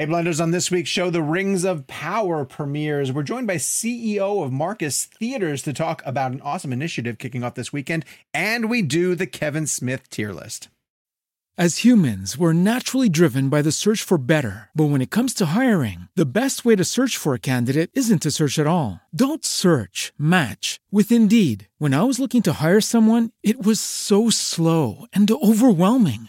Hey, Blenders, on this week's show, The Rings of Power premieres. We're joined by CEO of Marcus Theatres to talk about an awesome initiative kicking off this weekend, and we do the Kevin Smith tier list. As humans, we're naturally driven by the search for better. But when it comes to hiring, the best way to search for a candidate isn't to search at all. Don't search, match with Indeed. When I was looking to hire someone, it was so slow and overwhelming.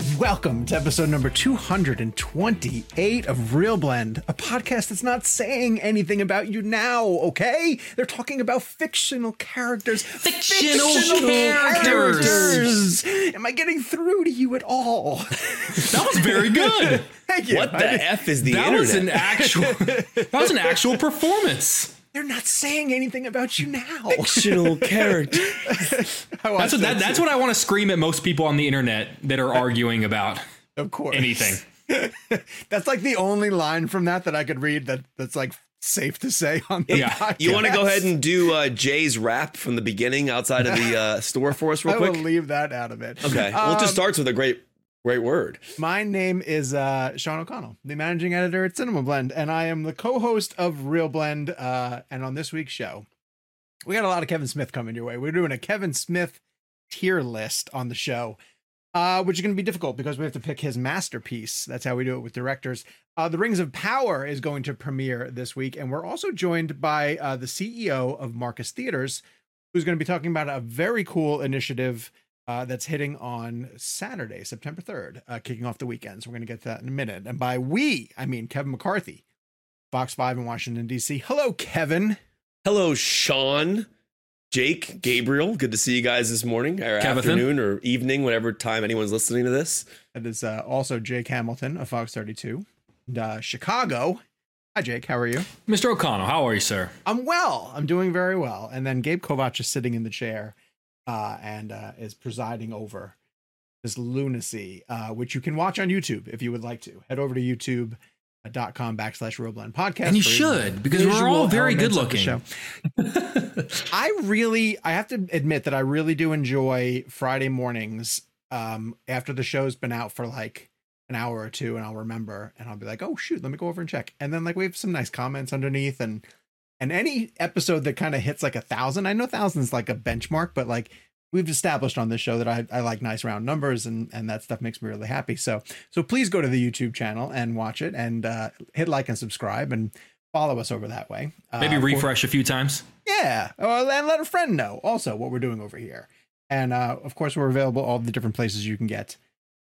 welcome to episode number 228 of Real Blend, a podcast that's not saying anything about you now, okay? They're talking about fictional characters. Fictional characters. Am I getting through to you at all? That was very good. Thank you. What the did- f is the that internet? was an actual. that was an actual performance. They're not saying anything about you now. fictional character. I watched That's what that, that's what I want to scream at most people on the internet that are arguing about of course. anything. That's like the only line from that that I could read that that's like safe to say on the Yeah. podcast. You want to go ahead and do uh, Jay's rap from the beginning outside of the uh, store for us, real I quick? I will leave that out of it. Okay. well, it just Um, starts with a great, great word. My name is uh, Sean O'Connell, the managing editor at Cinema Blend, and I am the co-host of Real Blend. Uh, and on this week's show, we got a lot of Kevin Smith coming your way. We're doing a Kevin Smith tier list on the show, uh, which is going to be difficult because we have to pick his masterpiece. That's how we do it with directors. Uh, the Rings of Power is going to premiere this week, and we're also joined by uh, the CEO of Marcus Theatres, who's going to be talking about a very cool initiative uh, that's hitting on Saturday, September 3rd, uh, kicking off the weekend. So We're going to get to that in a minute. And by we, I mean Kevin McCarthy, Fox 5 in Washington, D.C. Hello, Kevin. Hello, Sean, Jake, Gabriel. Good to see you guys this morning or Kevathan. afternoon or evening, whatever time anyone's listening to this. That is uh, also Jake Hamilton of Fox 32. And, uh, Chicago. Hi, Jake. How are you? Mr. O'Connell, how are you, sir? I'm well. I'm doing very well. And then Gabe Kovac is sitting in the chair uh, and uh, is presiding over this lunacy, uh, which you can watch on YouTube if you would like to. Head over to youtube.com backslash Real Blend podcast. And you should, because we're all very good looking. show. I really, I have to admit that I really do enjoy Friday mornings um, after the show's been out for like an hour or two, and I'll remember, and I'll be like, oh shoot, let me go over and check, and then like we have some nice comments underneath, and and any episode that kind of hits like a thousand, I know thousands like a benchmark, but like we've established on this show that I, I like nice round numbers and and that stuff makes me really happy. So so please go to the YouTube channel and watch it and uh, hit like and subscribe and follow us over that way. Maybe Uh, for- refresh a few times. yeah. Oh, and let a friend know also what we're doing over here. And uh, of course, we're available all the different places you can get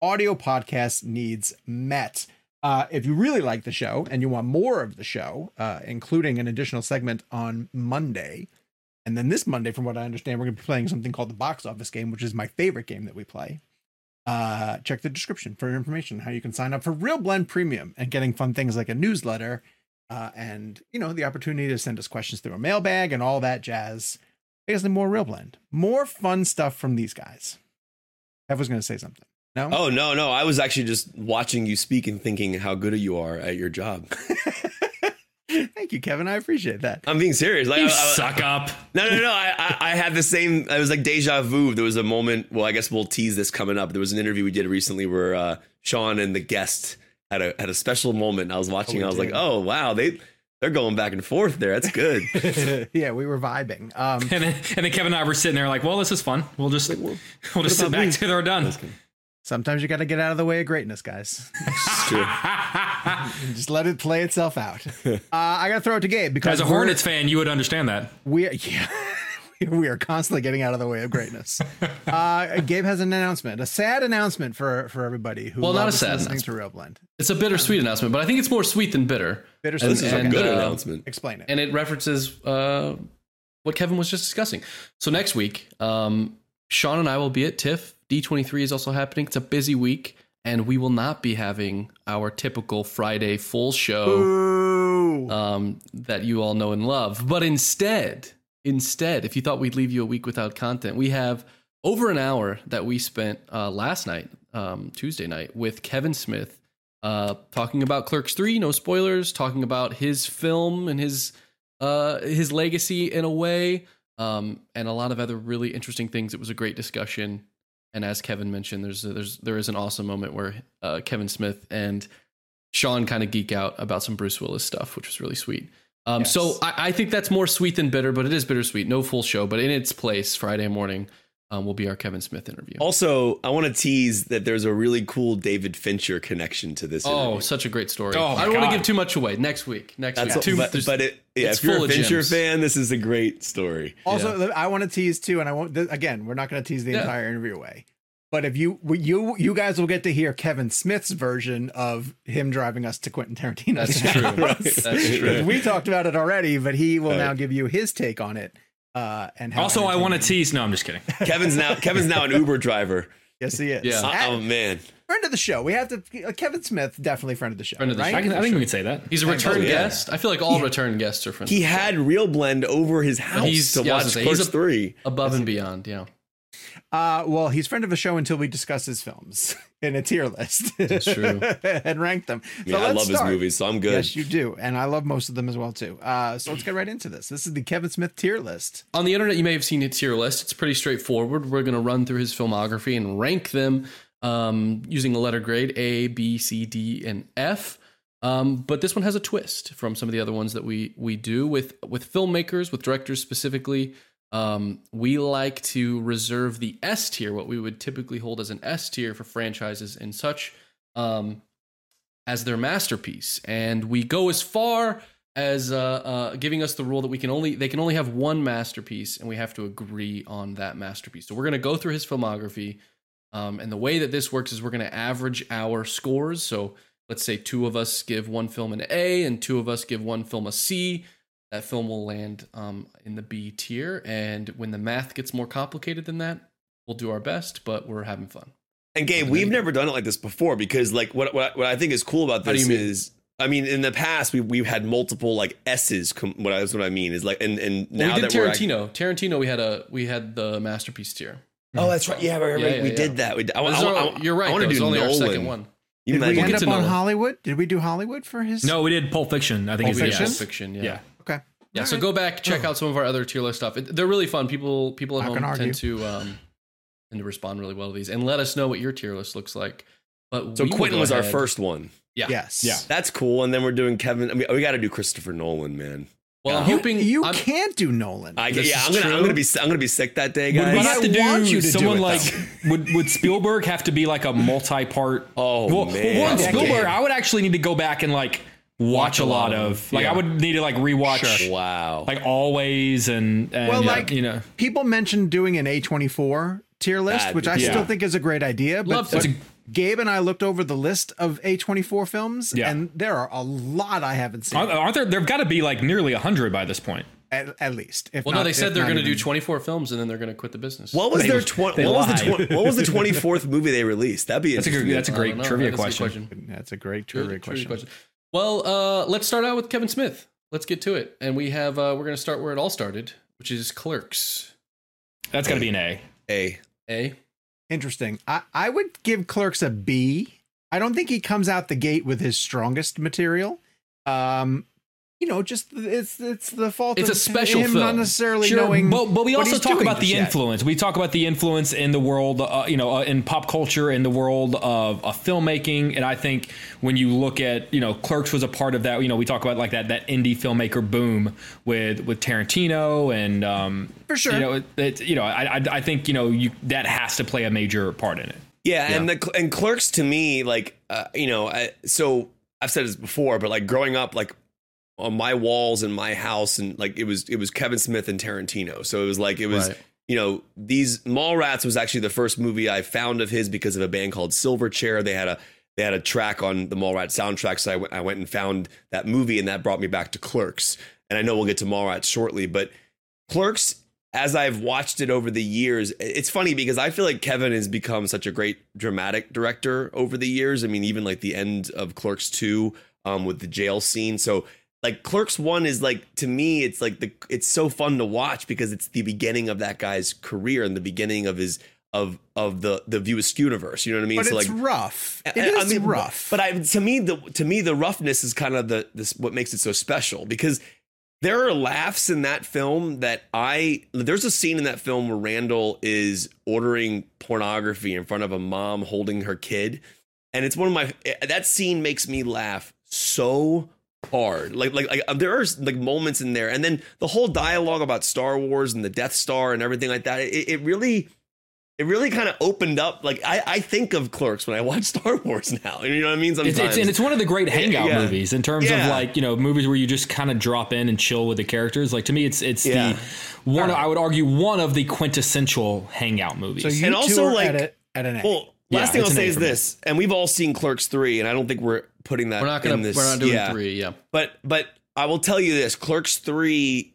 audio podcast needs met. Uh, if you really like the show and you want more of the show, uh, including an additional segment on Monday, and then this Monday, from what I understand, we're going to be playing something called the box office game, which is my favorite game that we play. Uh, check the description for information how you can sign up for Real Blend Premium and getting fun things like a newsletter uh, and you know the opportunity to send us questions through a mailbag and all that jazz. Basically, more Real Blend, more fun stuff from these guys. Ev was going to say something. No. Oh no, no! I was actually just watching you speak and thinking how good you are at your job. Thank Thank you, Kevin. I appreciate that. I'm being serious. Like, You I- I- suck up. No, no, no. I, I, I had the same. I was like deja vu. There was a moment. Well, I guess we'll tease this coming up. There was an interview we did recently where uh, Sean and the guest had a had a special moment. I was watching. we I was like, oh wow, they they're going back and forth there. That's good. yeah, we were vibing. Um, And then, and then Kevin and I were sitting there like, well, this is fun. We'll just like we'll just sit back me? till they're done. Sometimes you got to get out of the way of greatness, guys. It's true. And just let it play itself out. Uh, I got to throw it to Gabe because As a Hornets fan, you would understand that. we are, yeah, we are constantly getting out of the way of greatness. Uh, Gabe has an announcement, a sad announcement for for everybody who Well, not a sad listening to Real Blend. It's a bittersweet announcement, but I think it's more sweet than bitter. Bittersweet. This is a good uh, announcement. Explain it. and it references uh, what Kevin was just discussing. So next week, um, Sean and I will be at TIFF. D23 is also happening. It's a busy week, and we will not be having our typical Friday full show um, that you all know and love. But instead, instead, if you thought we'd leave you a week without content, we have over an hour that we spent uh, last night, um, Tuesday night, with Kevin Smith, uh, talking about Clerks Three. No spoilers. Talking about his film and his uh, his legacy in a way, um, and a lot of other really interesting things. It was a great discussion. And as Kevin mentioned, there's there's there is an awesome moment where uh, Kevin Smith and Sean kind of geek out about some Bruce Willis stuff, which was really sweet. Um, Yes. So I, I think that's more sweet than bitter, but it is bittersweet. No full show, but in its place, Friday morning um, will be our Kevin Smith interview. Also, I want to tease that there's a really cool David Fincher connection to this. Oh, interview. such a great story! Oh, my I don't want to give too much away. Next week, next That's week. Two- but, but it, yeah, it's if you're a Fincher gems. fan, this is a great story. Also, I want to tease too, and I won't. Again, we're not going to tease the Yeah. entire interview away. But if you you you guys will get to hear Kevin Smith's version of him driving us to Quentin Tarantino's That's true. That's true. we talked about it already, but he will Right. now give you his take on it. Uh, and how Also, I want to tease. No, I'm just kidding. Kevin's now Kevin's now an Uber driver. Yes, he is. Yeah. Oh man, friend of the show. We have to. uh, Kevin Smith, definitely friend of the show. Friend of the right? show. I, can, I think we can say that. He's a return Oh, yeah. guest. I feel like all return guests are friends. he had Real Blend over his house He's- to yeah, watch gonna say, he's Clerks a- Three. above and beyond. Yeah, Uh, well, he's friend of the show until we discuss his films in a tier list. That's true. and rank them. Yeah, so I let's love his movies, so I'm good. Yes, you do, and I love most of them as well too. Uh, so let's get right into this. This is the Kevin Smith tier list. on the internet, you may have seen a tier list. It's pretty straightforward. We're going to run through his filmography and rank them um, using a letter grade A, B, C, D, and F. Um, but this one has a twist from some of the other ones that we we do with with filmmakers, with directors specifically. Um, we like to reserve the S tier, what we would typically hold as an S tier for franchises and such, um, as their masterpiece. And we go as far as uh, uh, giving us the rule that we can only they can only have one masterpiece, and we have to agree on that masterpiece. So we're going to go through his filmography, um, and the way that this works is we're going to average our scores. So let's say two of us give one film an A, and two of us give one film a C. That film will land um, in the B tier, and when the math gets more complicated than that, we'll do our best. But we're having fun. And Gabe, we've anything. never done it like this before because, like, what what, what I think is cool about this you mean? is, I mean, in the past we we've had multiple like S's. Com- what that's what I mean is like, and and Well, we did that we're Tarantino. Tarantino, we had a we had the masterpiece tier. oh, that's right. Yeah, right, right, Yeah, yeah, we yeah. did that. We, I, I, Those are- I, you're right. I want to do only Nolan. our second one. You Did we end get up on Nolan. Hollywood? Did we do Hollywood for his? No, we did Pulp Fiction. I think Pulp is Fiction. yes. Pulp Fiction, yeah. Yeah. Okay. Yeah, so Alright. go back, check out some of our other tier list stuff. It, they're really fun. People people at Not home gonna argue. tend to um tend to respond really well to these, and let us know what your tier list looks like. But so Quentin go was our first one. Yeah. Yes. Yeah. That's cool. And then we're doing Kevin. I mean, we got to do Christopher Nolan, man. Well, I'm You, hoping you I'm- can't do Nolan. I, This yeah, is I'm gonna, I'm gonna be, I'm gonna be sick that day, Would guys. we But have I to want you do to do someone it, like would would Spielberg have to be like a multi-part? Oh, well, man. well, one Spielberg, I would actually need to go back and like watch a lot of. Like Yeah. I would need to like rewatch wow. like always and, and Well, yeah, like- you know. People mentioned doing an A24 tier list, That- which I yeah. still think is a great idea. But, Love to. but Gabe and I looked over the list of A24 films, Yeah. and there are a lot I haven't seen. Aren't, aren't there? There've got to be like nearly hundred by this point. at, at least. If well, not, no, they said they're going to do 24 films and then they're going to quit the business. what was They- their twen- they what was the lied. what was the 24th movie they released? That'd be That's a That's a I great know. trivia That is question. That's a great Trivia- trivia trivia question. Well, uh, let's start out with Kevin Smith. Let's get to it, and we have uh, we're going to start where it all started, which is Clerks. That's got to be an A. A. A. Interesting. I, I would give Clerks a B. I don't think he comes out the gate with his strongest material. Um, you know, just it's it's the fault. It's of a special him film. not necessarily Sure, knowing. but, but we also talk about the just yet. influence. We talk about the influence in the world, uh, you know, uh, in pop culture, in the world of, of filmmaking. And I think when you look at, you know, Clerks was a part of that. You know, we talk about like that that indie filmmaker boom with with Tarantino and um, For sure. You know, it, it, you know, I I- I think you know you that has to play a major part in it. Yeah, and the and clerks to me, like uh, you know, I, so I've said this before, but like growing up, like on my walls in my house, and like it was it was Kevin Smith and Tarantino. So it was like it was Right. you know these Mallrats was actually the first movie I found of his because of a band called Silverchair. They had a they had a track on the Mallrats soundtrack, so I went I went and found that movie, and that brought me back to Clerks. And I know we'll get to Mallrats shortly, but Clerks, as I've watched it over the years, it's funny because I feel like Kevin has become such a great dramatic director over the years. I mean, even like the end of Clerks 2 um, with the jail scene. So, like Clerks 1 is like to me it's like the it's so fun to watch because it's the beginning of that guy's career and the beginning of his of of the the View Askew universe. You know what I mean? But so it's like rough. It I- is I mean, rough. But I to me the to me the roughness is kind of the this what makes it so special because there are laughs in that film that I there's a scene in that film where Randall is ordering pornography in front of a mom holding her kid and it's one of my that scene makes me laugh so hard like like, like uh, there are like moments in there and then the whole dialogue about Star Wars and the Death Star and everything like that it, it really it really kind of opened up. Like I, I think of Clerks when I watch Star Wars now. You know what I mean? Sometimes. It's, it's, and it's one of the great hangout Yeah. movies in terms Yeah. of like you know movies where you just kind of drop in and chill with the characters. Like to me, it's it's Yeah. the one. I would argue one of the quintessential hangout movies. so you and two also, are like- at, it, at an A. well, Yeah, last thing I'll say is this, and we've all seen Clerks three, and I don't think we're putting that. We're not gonna. In this, we're not doing yeah. three. Yeah. But but I will tell you this: Clerks three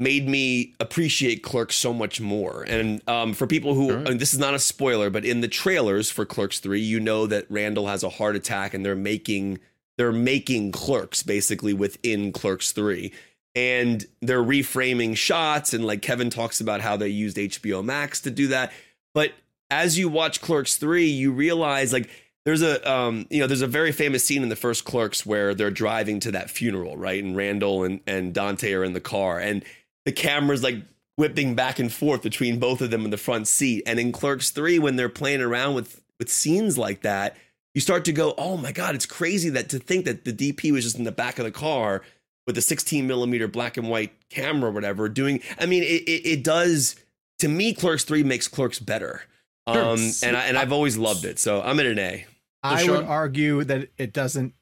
made me appreciate Clerks so much more. And um, for people who, and this is not a spoiler, but in the trailers for Clerks three, you know that Randall has a heart attack, and they're making they're making Clerks basically within Clerks three. And they're reframing shots, and like Kevin talks about how they used HBO Max to do that. But as you watch Clerks 3, you realize like there's a um you know there's a very famous scene in the first Clerks where they're driving to that funeral, right? And Randall and and Dante are in the car and the camera's like whipping back and forth between both of them in the front seat. And in Clerks 3 when they're playing around with with scenes like that, you start to go, "Oh my god, it's crazy that to think that the DP was just in the back of the car with a 16 millimeter black and white camera or whatever doing I mean it it, it does to me Clerks 3 makes Clerks better. Um, and I, and I've always loved it, so I'm at an A. I Sean? would argue that it doesn't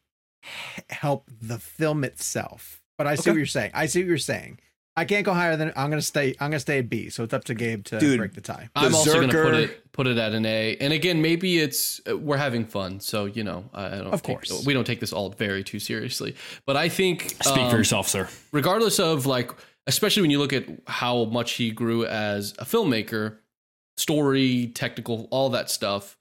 help the film itself. But I see Okay. what you're saying. I see what you're saying. I can't go higher than I'm gonna stay. I'm gonna stay at B. So it's up to Gabe to Dude. break the tie. I'm also going to put it put it at an A. And again, maybe it's uh, we're having fun, so you know, I, I don't. Of take- course. we don't take this all very too seriously. But I think Speak um, for yourself, sir. regardless of like especially when you look at how much he grew as a filmmaker story technical all that stuff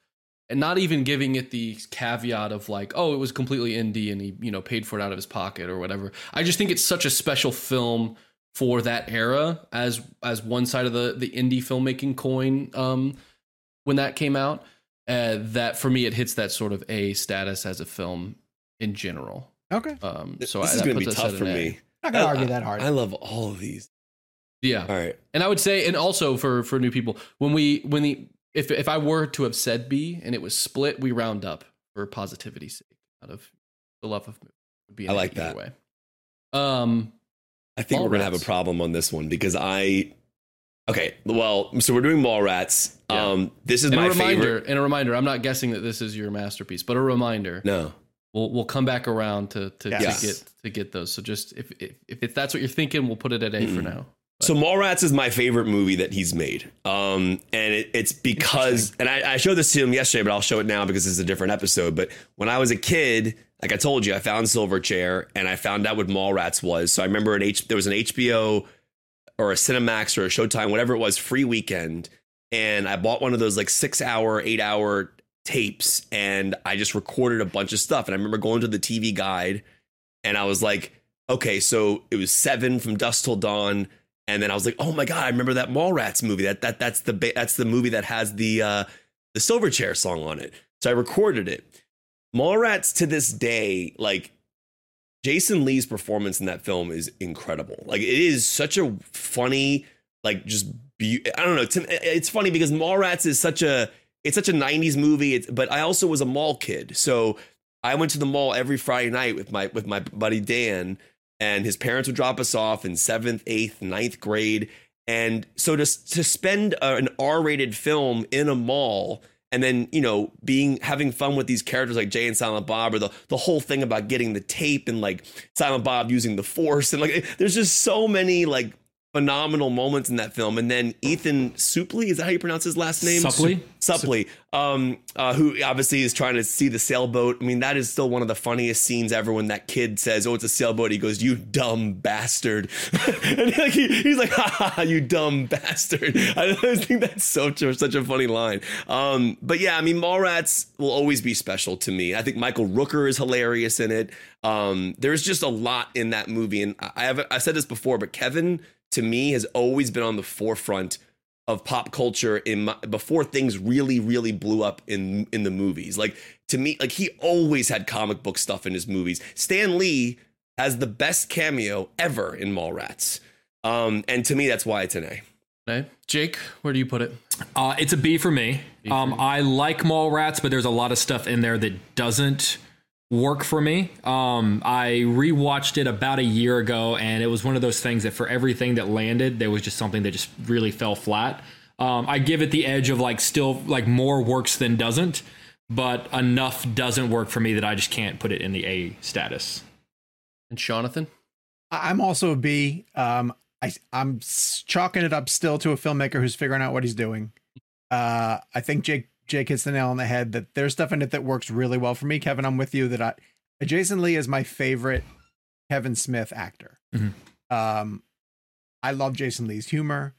and not even giving it the caveat of like oh it was completely indie and he you know paid for it out of his pocket or whatever i just think it's such a special film for that era as as one side of the the indie filmmaking coin um when that came out uh, that for me it hits that sort of a status as a film in general Okay. um so this I, is going to be tough for an A. me. Not gonna I- argue that hard. I love all of these. Yeah All right. And I would say, and also for for new people, when we when the if if I were to have said B and it was split, we round up for positivity's sake, out of the love of movie. I like that. way. Um, I think we're going to have a problem on this one because I. Okay, well, so we're doing Mallrats. Yeah. Um, this is and my a reminder, favorite. and a reminder. I'm not guessing that this is your masterpiece, but a reminder. No, We'll we'll come back around to to, Yes. to get to get those. So just if if if that's what you're thinking, we'll put it at A for Mm-mm. Now. So Mallrats is my favorite movie that he's made. Um, and it, it's because, and I, I showed this to him yesterday, but I'll show it now because is a different episode. But when I was a kid, like I told you, I found Silverchair and I found out what Mallrats was. So I remember an H, there was an HBO or a Cinemax or a Showtime, whatever it was, free weekend. And I bought one of those like six hour, eight hour tapes and I just recorded a bunch of stuff. And I remember going to the TV guide and I was like, okay, so it was seven from Dusk Till Dawn. And then I was like, oh my god, I remember that Mallrats movie. That that that's the ba- that's the movie that has the uh, the Silverchair song on it. So I recorded it. Mallrats to this day, like Jason Lee's performance in that film is incredible. Like it is such a funny, like just be- I don't know. To, it's funny because Mallrats is such a it's such a '90s movie. It's, but I also was a mall kid, so I went to the mall every Friday night with my with my buddy Dan, and his parents would drop us off in seventh, eighth, ninth grade, and so to to spend a, an R-rated film in a mall and then you know being having fun with these characters like Jay and Silent Bob or the the whole thing about getting the tape and like Silent Bob using the force and like there's just so many like phenomenal moments in that film. And then Ethan Suplee, is that how you pronounce his last name? Suplee? Suplee, um, uh, who obviously is trying to see the sailboat. I mean, that is still one of the funniest scenes ever when that kid says, "Oh, it's a sailboat." He goes, "You dumb bastard," and like, he, he's like, "Ha ha, you dumb bastard." I think that's so such a funny line. Um, but yeah, I mean, Mallrats will always be special to me. I think Michael Rooker is hilarious in it. Um, there's just a lot in that movie, and I have I said this before, but Kevin to me has always been on the forefront of pop culture in my, before things really really blew up in in the movies like to me like he always had comic book stuff in his movies stan lee has the best cameo ever in mallrats um and to me that's why it's an a Okay. Jake, where do you put it? Uh, it's a B for me. Um, I like Mallrats, but there's a lot of stuff in there that doesn't work for me. Um, I rewatched it about a year ago, and it was one of those things that for everything that landed, there was just something that just really fell flat. Um, I give it the edge of like still like more works than doesn't, but enough doesn't work for me that I just can't put it in the A status. And Jonathan? I- I'm also a B. Um, I I'm chalking it up still to a filmmaker who's figuring out what he's doing. Uh, I think Jake Jake hits the nail on the head that there's stuff in it that works really well for me. Kevin, I'm with you that I Jason Lee is my favorite Kevin Smith actor. Mhm. Um, I love Jason Lee's humor.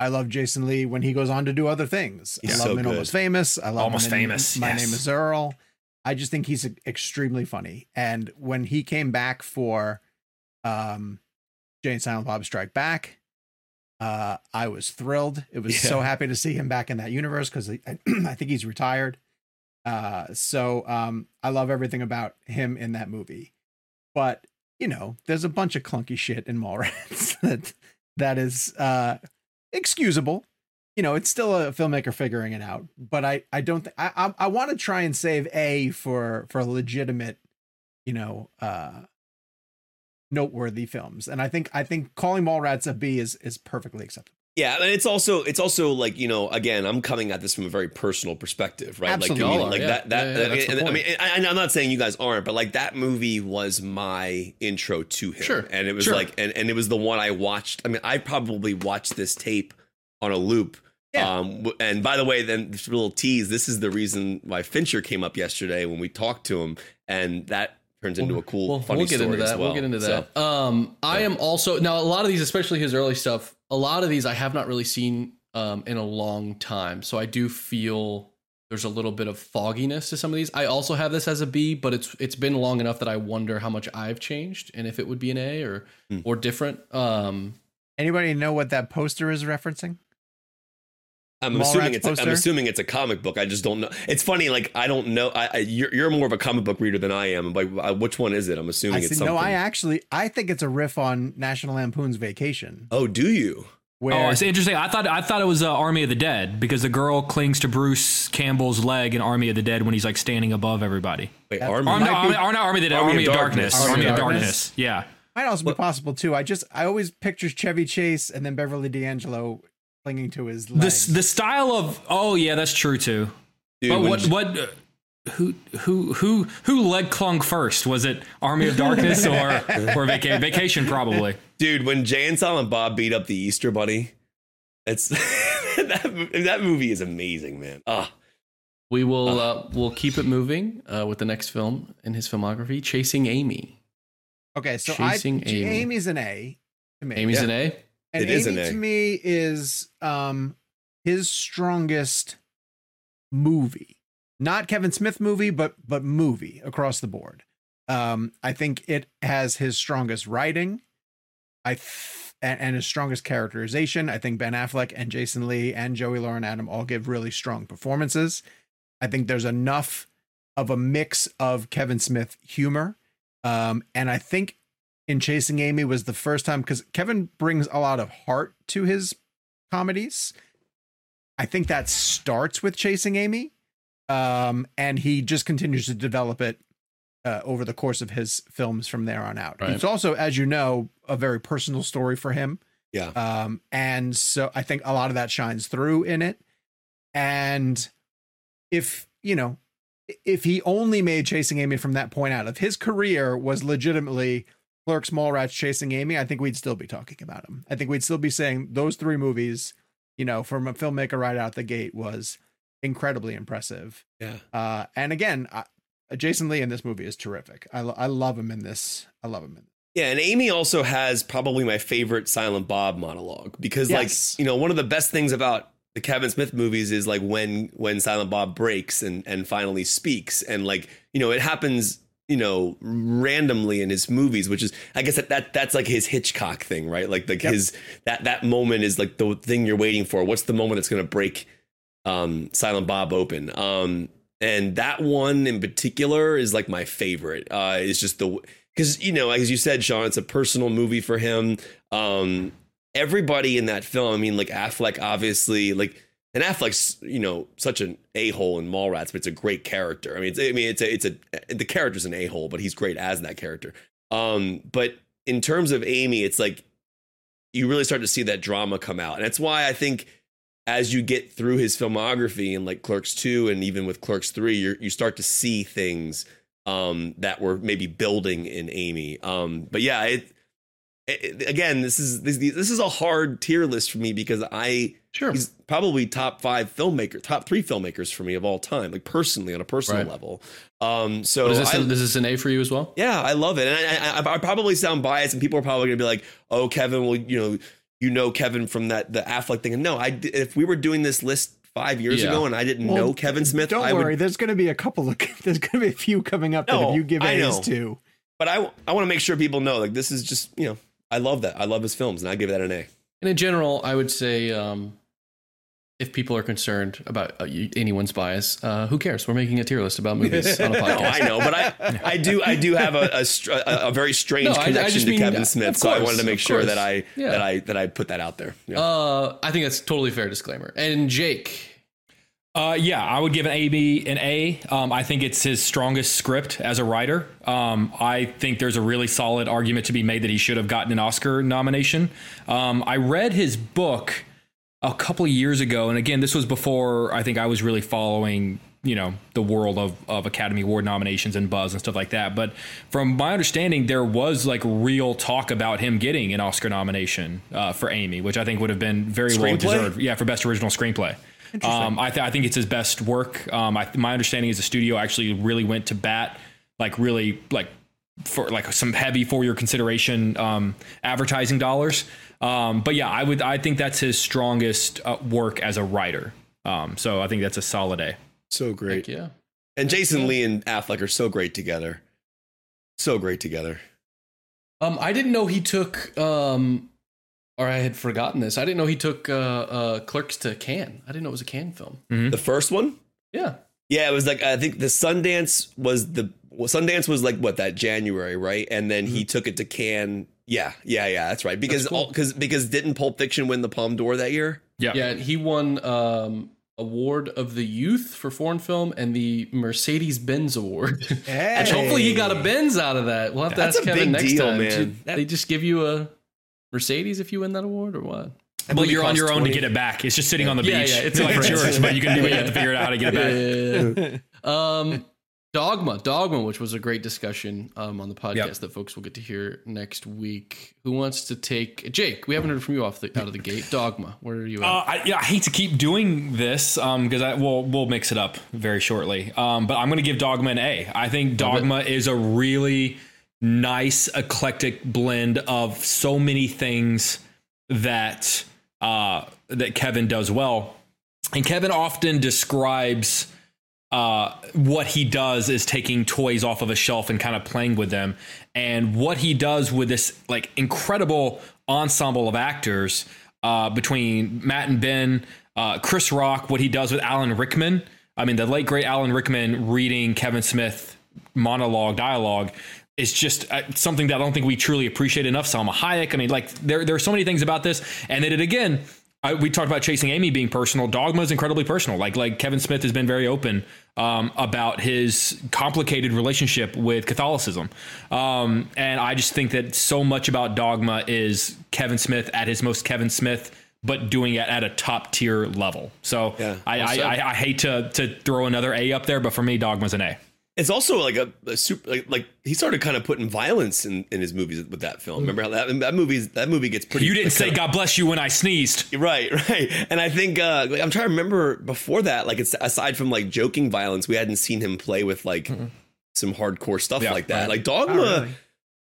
I love Jason Lee when he goes on to do other things. He's I love so him in good. Almost Famous. I love Almost Famous, My yes. name is Earl. I just think he's extremely funny. And when he came back for um, Jay and Silent Bob Strike Back, uh, I was thrilled. It was so happy to see him back in that universe because I, I think he's retired. Uh, so um, I love everything about him in that movie. But you know, there's a bunch of clunky shit in Mallrats that that is uh, excusable. You know, it's still a filmmaker figuring it out. But I I don't th- I I, I want to try and save A for for legitimate, you know, uh, noteworthy films. And I think I think calling Mallrats a B is is perfectly acceptable. Yeah, and it's also it's also like you know again I'm coming at this from a very personal perspective, right? Absolutely. Like, Y'all are, like yeah. that that Yeah, yeah, that's the and- I mean I, I'm not saying you guys aren't, but like that movie was my intro to him, Sure. and it was Sure. like and, and it was the one I watched. I mean I probably watched this tape on a loop. Yeah. Um, and by the way, then this little tease. This is the reason why Fincher came up yesterday when we talked to him, and that turns into a cool, We'll, funny we'll get story into as that. well. We'll get into So- that. Um, I am also now a lot of these, especially his early stuff. A lot of these I have not really seen um, in a long time, so I do feel there's a little bit of fogginess to some of these. I also have this as a B, but it's it's been long enough that I wonder how much I've changed and if it would be an A or Hmm. or different. Um, Anybody know what that poster is referencing? I'm Mallrats assuming it's. A, I'm assuming it's a comic book. I just don't know. It's funny. Like I don't know. I, I you're, you're more of a comic book reader than I am. Like uh, which one is it? I'm assuming I it's see, something. no, I actually I think it's a riff on National Lampoon's Vacation. oh, do you? Where Oh, it's interesting. I thought I thought it was uh, Army of the Dead because the girl clings to Bruce Campbell's leg in Army of the Dead when he's like standing above everybody. Wait, That's- Army. Army, Might Army, be- Army, Army of the Dead. Army Army, of of Darkness. Darkness. Army Army of of Darkness. Darkness. Yeah. might also be possible too. I just I always picture Chevy Chase and then Beverly D'Angelo clinging to his The legs. the style of oh yeah, that's true too. Dude, but what J- what uh, who who who who leg clung first? Was it Army of Darkness or or vaca- Vacation? Probably. dude, when Jay and Silent Bob beat up the Easter Bunny, it's that that movie is amazing, man. Ah, we will uh, we'll keep it moving uh, with the next film in his filmography, Chasing Amy. okay, so Chasing I Amy. Amy's an A to me. Amy's Yeah. an A. and it is Amy to me is um his strongest movie. Not Kevin Smith movie, but but movie across the board. Um, I think it has his strongest writing. I th- and, and his strongest characterization. I think Ben Affleck and Jason Lee and Joey Lauren Adam all give really strong performances. I think there's enough of a mix of Kevin Smith humor Um, and I think in Chasing Amy was the first time because Kevin brings a lot of heart to his comedies. I think that starts with Chasing Amy, um, and he just continues to develop it uh, over the course of his films from there on out. Right. It's also, as you know, a very personal story for him. Yeah. Um, and so I think a lot of that shines through in it. And if, you know, if he only made Chasing Amy from that point out, if his career was legitimately Clerks, Mallrats, Chasing Amy, I think we'd still be talking about him. I think we'd still be saying those three movies, you know, from a filmmaker right out the gate was incredibly impressive. Yeah. Uh, and again, I, Jason Lee in this movie is terrific. I, lo- I love him in this. I love him in Yeah, and Amy also has probably my favorite Silent Bob monologue because, Yes. like, you know, one of the best things about the Kevin Smith movies is like when when Silent Bob breaks and and finally speaks, and like you know, it happens you know randomly in his movies, which is I guess that, that that's like his Hitchcock thing, right? Like like Yep. his that that moment is like the thing you're waiting for. What's the moment that's going to break um, Silent Bob open? Um, and that one in particular is like my favorite. Uh, it's just the because you know, as you said, Sean, it's a personal movie for him. Um, everybody in that film, I mean, like Affleck, obviously, like, and Affleck's you know such an a hole in Mallrats, but it's a great character. I mean, it's, I mean, it's a, it's a the character's an a hole, but he's great as that character. Um, but in terms of Amy, it's like you really start to see that drama come out, and that's why I think as you get through his filmography and like Clerks 2 and even with Clerks 3 you you start to see things um that were maybe building in Amy um but yeah it, it again this is this, this is a hard tier list for me because I Sure. he's probably top 5 filmmaker top 3 filmmakers for me of all time like personally on a personal Right. level um so is this, I, is this an A for you as well? yeah, I love it, and I, I, I probably sound biased, and people are probably gonna be like, "Oh, Kevin, well, you know, you know Kevin from that the Affleck thing." And no, I d- if we were doing this list five years Yeah. ago and I didn't Well, know Kevin Smith, Don't I worry, would. there's going to be a couple of there's going to be a few coming up that if you give I A's to, But I I want to make sure people know like this is just you know I love that I love his films, and I give that an A. And in general, I would say um, if people are concerned about uh, anyone's bias, uh, who cares? We're making a tier list about movies on a No, podcast. I know, but I I do I do have a a, a, a very strange No, I- I connection to mean- Kevin of Smith, so I wanted to make sure course. that I Yeah. that I that I put that out there. Yeah. Uh, I think that's totally fair disclaimer. And Jake, Uh, yeah, I would give an A B an A. Um, I think it's his strongest script as a writer. Um, I think there's a really solid argument to be made that he should have gotten an Oscar nomination. Um, I read his book a couple of years ago, and again, this was before I think I was really following, you know, the world of, of Academy Award nominations and buzz and stuff like that. But from my understanding, there was like real talk about him getting an Oscar nomination uh, for Amy, which I think would have been very well deserved. Yeah, for best original screenplay. Um, I, th- I think it's his best work. Um, I, my understanding is the studio actually really went to bat, like really like for like some heavy for your consideration um, advertising dollars. Um, but yeah, I would I think that's his strongest uh, work as a writer. Um, so I think that's a solid A. so great. yeah. And Jason Lee and Affleck are so great together. So great together. Um, I didn't know he took, um, or I had forgotten this. I didn't know he took uh, uh, Clerks to Cannes. I didn't know it was a Cannes film. The first one? Yeah. Yeah, it was like I think the Sundance was the well, Sundance was like what that January, right? And then he took it to Cannes. Yeah, yeah, yeah, that's right. Because. That's cool. because because didn't Pulp Fiction win the Palme d'Or that year? Yeah. Yeah, he won um, Award of the Youth for foreign film and the Mercedes Benz Award. Hey. Hopefully, he got a Benz out of that. We'll have to That's ask a Kevin big next deal, time. man. That- they just give you a Mercedes if you win that award, or what? I Well, believe you're on costs your own to get it back. It's just sitting on the Yeah, beach. yeah, it's it's like it's yours, but you can you have to figure it out how to get it back. Yeah, yeah, yeah. um, Dogma, Dogma, which was a great discussion um, on the podcast Yep. that folks will get to hear next week. Who wants to take Jake? We haven't heard from you off the out of the gate. Dogma, where are you at? Uh, I, yeah, I hate to keep doing this because I we'll we'll mix it up very shortly. Um, but I'm going to give Dogma an A. I think Dogma is a really nice eclectic blend of so many things that uh, that Kevin does well, and Kevin often describes uh, what he does is taking toys off of a shelf and kind of playing with them. And what he does with this like incredible ensemble of actors uh, between Matt and Ben, uh, Chris Rock, what he does with Alan Rickman. I mean, the late great Alan Rickman reading Kevin Smith monologue dialogue. is just uh, something that I don't think we truly appreciate enough. Salma Hayek. I mean, like there there are so many things about this, and then it again. I, we talked about chasing Amy being personal. Dogma is incredibly personal. Like like Kevin Smith has been very open um, about his complicated relationship with Catholicism, um, and I just think that so much about Dogma is Kevin Smith at his most Kevin Smith but doing it at a top tier level. So Yeah, I, I. I, I hate to to throw another A up there, but for me, Dogma's an A. It's also like a, a super like, like he started kind of putting violence in, in his movies with that film. Remember how that that movie that movie gets pretty. You didn't say God bless you when I sneezed. Right, right. And I think uh, like, I'm trying to remember before that, like it's aside from like joking violence, we hadn't seen him play with like some hardcore stuff Yeah, like that. right. Like Dogma, Oh, really?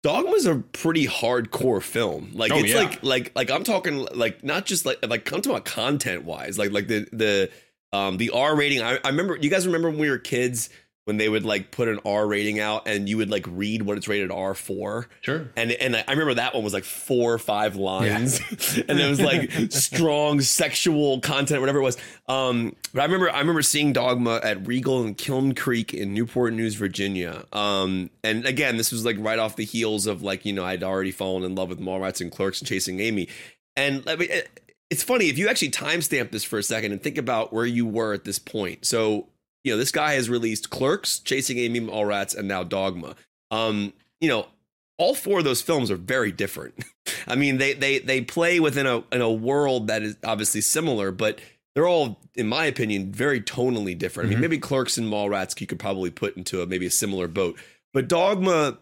Dogma's a pretty hardcore film. Like Oh, it's yeah. like like like I'm talking like not just like like I'm talking about content wise. Like like the the um the R rating. I, I remember you guys remember when we were kids when they would like put an R rating out and you would like read what it's rated R for. Sure. And and I remember that one was like four or five lines, and it was like strong sexual content, whatever it was. Um, but I remember I remember seeing Dogma at Regal and Kiln Creek in Newport News, Virginia. Um, and again, this was like right off the heels of like you know I'd already fallen in love with Mallrats and Clerks and Chasing Amy, and I mean. It, it's funny if you actually timestamp this for a second and think about where you were at this point. So, you know, this guy has released Clerks, Chasing Amy Mallrats, and now Dogma. Um, you know, all four of those films are very different. I mean, they they they play within a in a world that is obviously similar, but they're all, in my opinion, very tonally different. I mean, maybe Clerks and Mallrats you could probably put into a maybe a similar boat, but Dogma,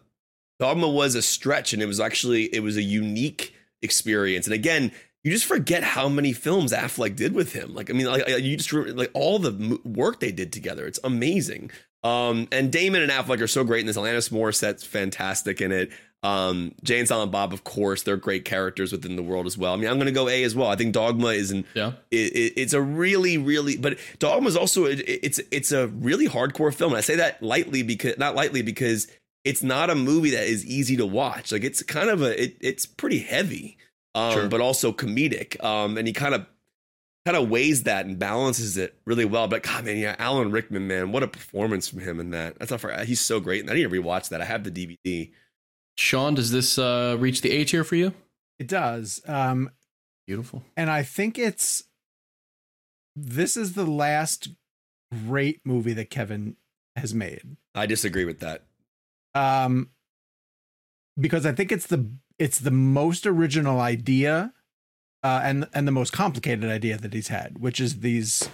Dogma was a stretch, and it was actually it was a unique experience. And again, you just forget how many films Affleck did with him. Like, I mean, like you just like all the work they did together. It's amazing. Um, and Damon and Affleck are so great in this. Alanis Morissette's fantastic in it. Um, Jay and Silent Bob, of course, they're great characters within the world as well. I mean, I'm going to go A as well. I think Dogma is an Yeah. it, it, it's a really really but dogma is also it, it's it's a really hardcore film and i say that lightly because not lightly because it's not a movie that is easy to watch like it's kind of a it, it's pretty heavy um Sure. but also comedic um and he kind of kind of weighs that and balances it really well but god man yeah alan rickman man what a performance from him in that that's not for he's so great and i need to rewatch that i have the dvd Sean, does this uh, reach the A tier for you? It does. Um, Beautiful. and I think it's this is the last great movie that Kevin has made. i disagree with that Um, because I think it's the it's the most original idea, uh, and and the most complicated idea that he's had, which is these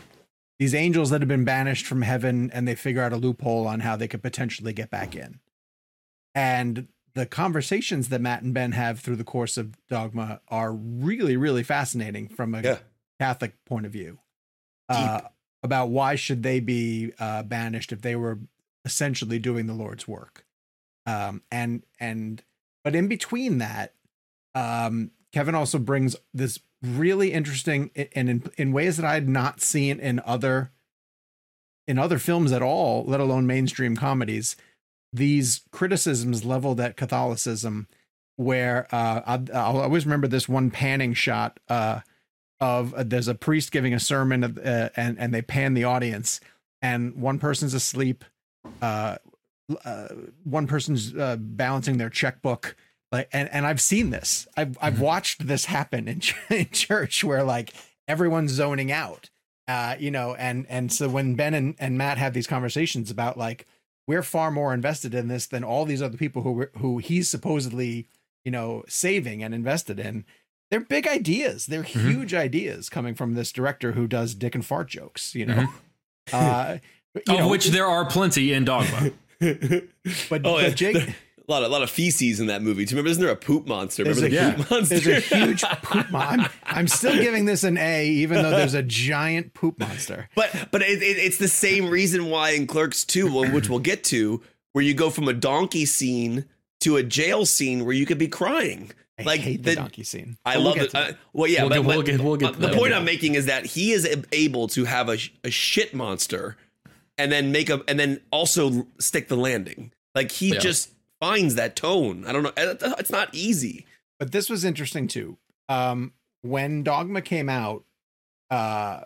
these angels that have been banished from heaven, and they figure out a loophole on how they could potentially get back in, and the conversations that Matt and Ben have through the course of Dogma are really really fascinating from a Yeah. Catholic point of view. Uh, about why should they be uh, banished if they were essentially doing the Lord's work? Um, and and but in between that, um, Kevin also brings this really interesting and in, in ways that I had not seen in other in other films at all, let alone mainstream comedies. These criticisms leveled at Catholicism, where uh, I, I'll always remember this one panning shot uh, of uh, there's a priest giving a sermon uh, and and they pan the audience and one person's asleep uh, one person's uh, balancing their checkbook like and and I've seen this. I've I've watched this happen in, ch- in church where like everyone's zoning out uh you know and and so when Ben and, and Matt have these conversations about like we're far more invested in this than all these other people who who he's supposedly you know saving and invested in they're big ideas. They're huge ideas coming from this director who does dick and fart jokes you know? Uh you of know, which there are plenty in Dogma. but, Oh, yeah. but Jake a lot of a lot of feces in that movie. Do you remember? Isn't there a poop monster? There's Remember a, the poop monster? there's a huge poop mon- I'm, I'm still giving this an A, even though there's a giant poop monster. But but it, it, it's the same reason why in Clerks 2, which we'll get to, where you go from a donkey scene to a jail scene where you could be crying. I like hate the, donkey scene. I But we'll love it. Uh, well, yeah, We'll but, get- we'll but- get- we'll get uh, the that. point Yeah. I'm making is that he is able to have a, a shit monster and then make a and then also stick the landing. Like he Yeah. just finds that tone. I don't know. It's not easy. but this was interesting too. Um, when Dogma came out, uh,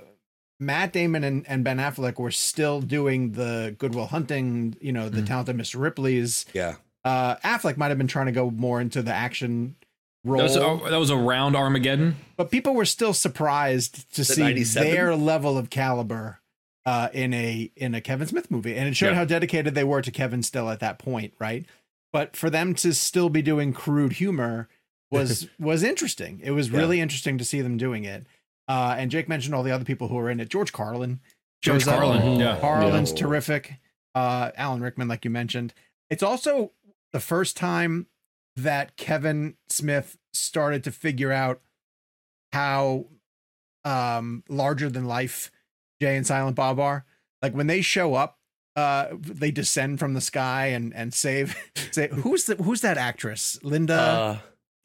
Matt Damon and, and Ben Affleck were still doing the Good Will Hunting, you know, the Mm-hmm. talented Mr. Ripley's, Yeah. Uh, Affleck might have been trying to go more into the action role, That was, uh, that was around Armageddon. but people were still surprised to it see 97? their level of caliber uh, in a in a Kevin Smith movie, and it showed Yeah. how dedicated they were to Kevin still at that point, right? But for them to still be doing crude humor was was interesting. It was Yeah. really interesting to see them doing it. Uh, and Jake mentioned all the other people who were in it. George Carlin, George shows up. Carlin, yeah. Carlin's Yeah. terrific. Uh, Alan Rickman, like you mentioned. It's also the first time that Kevin Smith started to figure out how um, larger than life Jay and Silent Bob are. Like when they show up, uh, they descend from the sky and and save. Say who's the who's that actress? Linda Uh,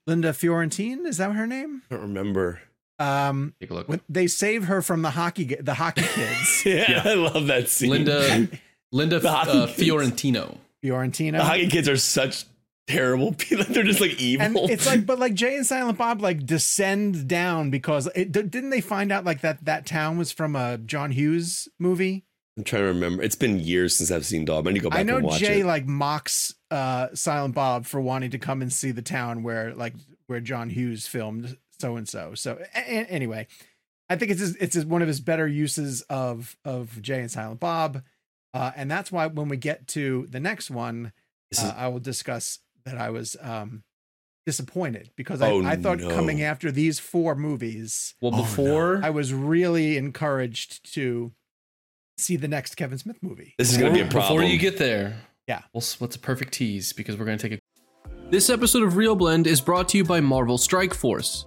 Linda Fiorentine is that her name? I don't remember. Um, Take a look. when they save her from the hockey the hockey kids. Yeah, I love that scene. Linda Linda The hockey uh, kids. Fiorentino. The hockey kids are such terrible people. They're just like evil. and it's like but like jay and silent bob like descend down because it didn't they find out like that that town was from a john hughes movie I'm trying to remember. It's been years since I've seen Dog. I need to go back i know and watch jay it. like mocks uh silent bob for wanting to come and see the town where like where john hughes filmed so and so so anyway i think it's his, it's his, one of his better uses of of jay and silent bob uh and that's why when we get to the next one uh, I will discuss that I was um, disappointed because I, Oh, I thought no. coming after these four movies, Well, Oh, no. before I was really encouraged to see the next Kevin Smith movie. this is going to be a Before- problem. Before you get there, Yeah. well, what's a perfect tease? Because we're going to take a. This episode of Real Blend is brought to you by Marvel Strike Force.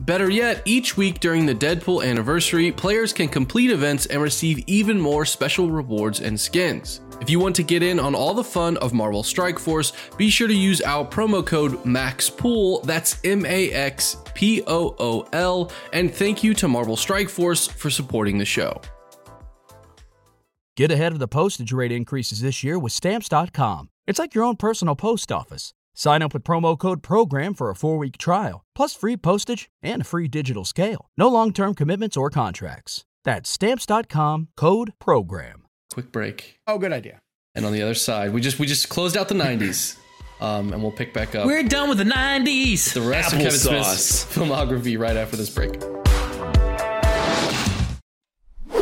Better yet, each week during the Deadpool anniversary, players can complete events and receive even more special rewards and skins. If you want to get in on all the fun of Marvel Strike Force, be sure to use our promo code MAXPOOL, that's M A X P O O L, and thank you to Marvel Strike Force for supporting the show. Get ahead of the postage rate increases this year with Stamps.com. It's like your own personal post office. Sign up with promo code PROGRAM for a four week trial, plus free postage and a free digital scale. No long term commitments or contracts. That's Stamps.com code PROGRAM. Quick break. Oh, good idea. And on the other side, we just we just closed out the 90s. Um, and we'll pick back up We're done with the 90s. the rest of Kevin Applesauce. Smith's filmography right after this break.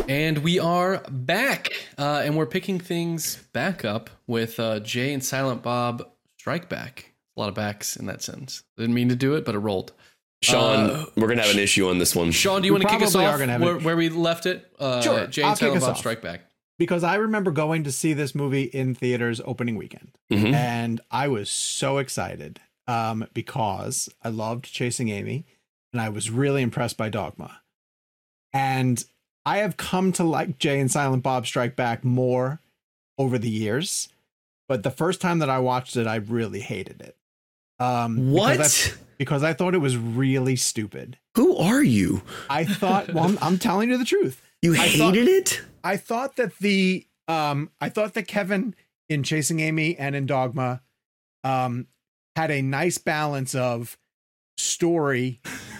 And we are back, uh, and we're picking things back up with uh, Jay and Silent Bob Strike Back. A lot of backs in that sense. Didn't mean to do it, but it rolled. Sean, Uh, we're going to have an issue on this one. Sean, do you We want to kick us probably are off gonna have where, where we left it? Uh, Sure, Jay I'll and kick Silent us Bob off. Strike Back. Because I remember going to see this movie in theaters opening weekend. Mhm. And I was so excited um, because I loved Chasing Amy and I was really impressed by Dogma. And I have come to like Jay and Silent Bob Strike Back more over the years. But the first time that I watched it, I really hated it. Um, What? Because I, because I thought it was really stupid. Who are you? I thought, well, I'm, I'm telling you the truth. You I hated thought- it? I thought that the um I thought that Kevin in Chasing Amy and in Dogma um had a nice balance of story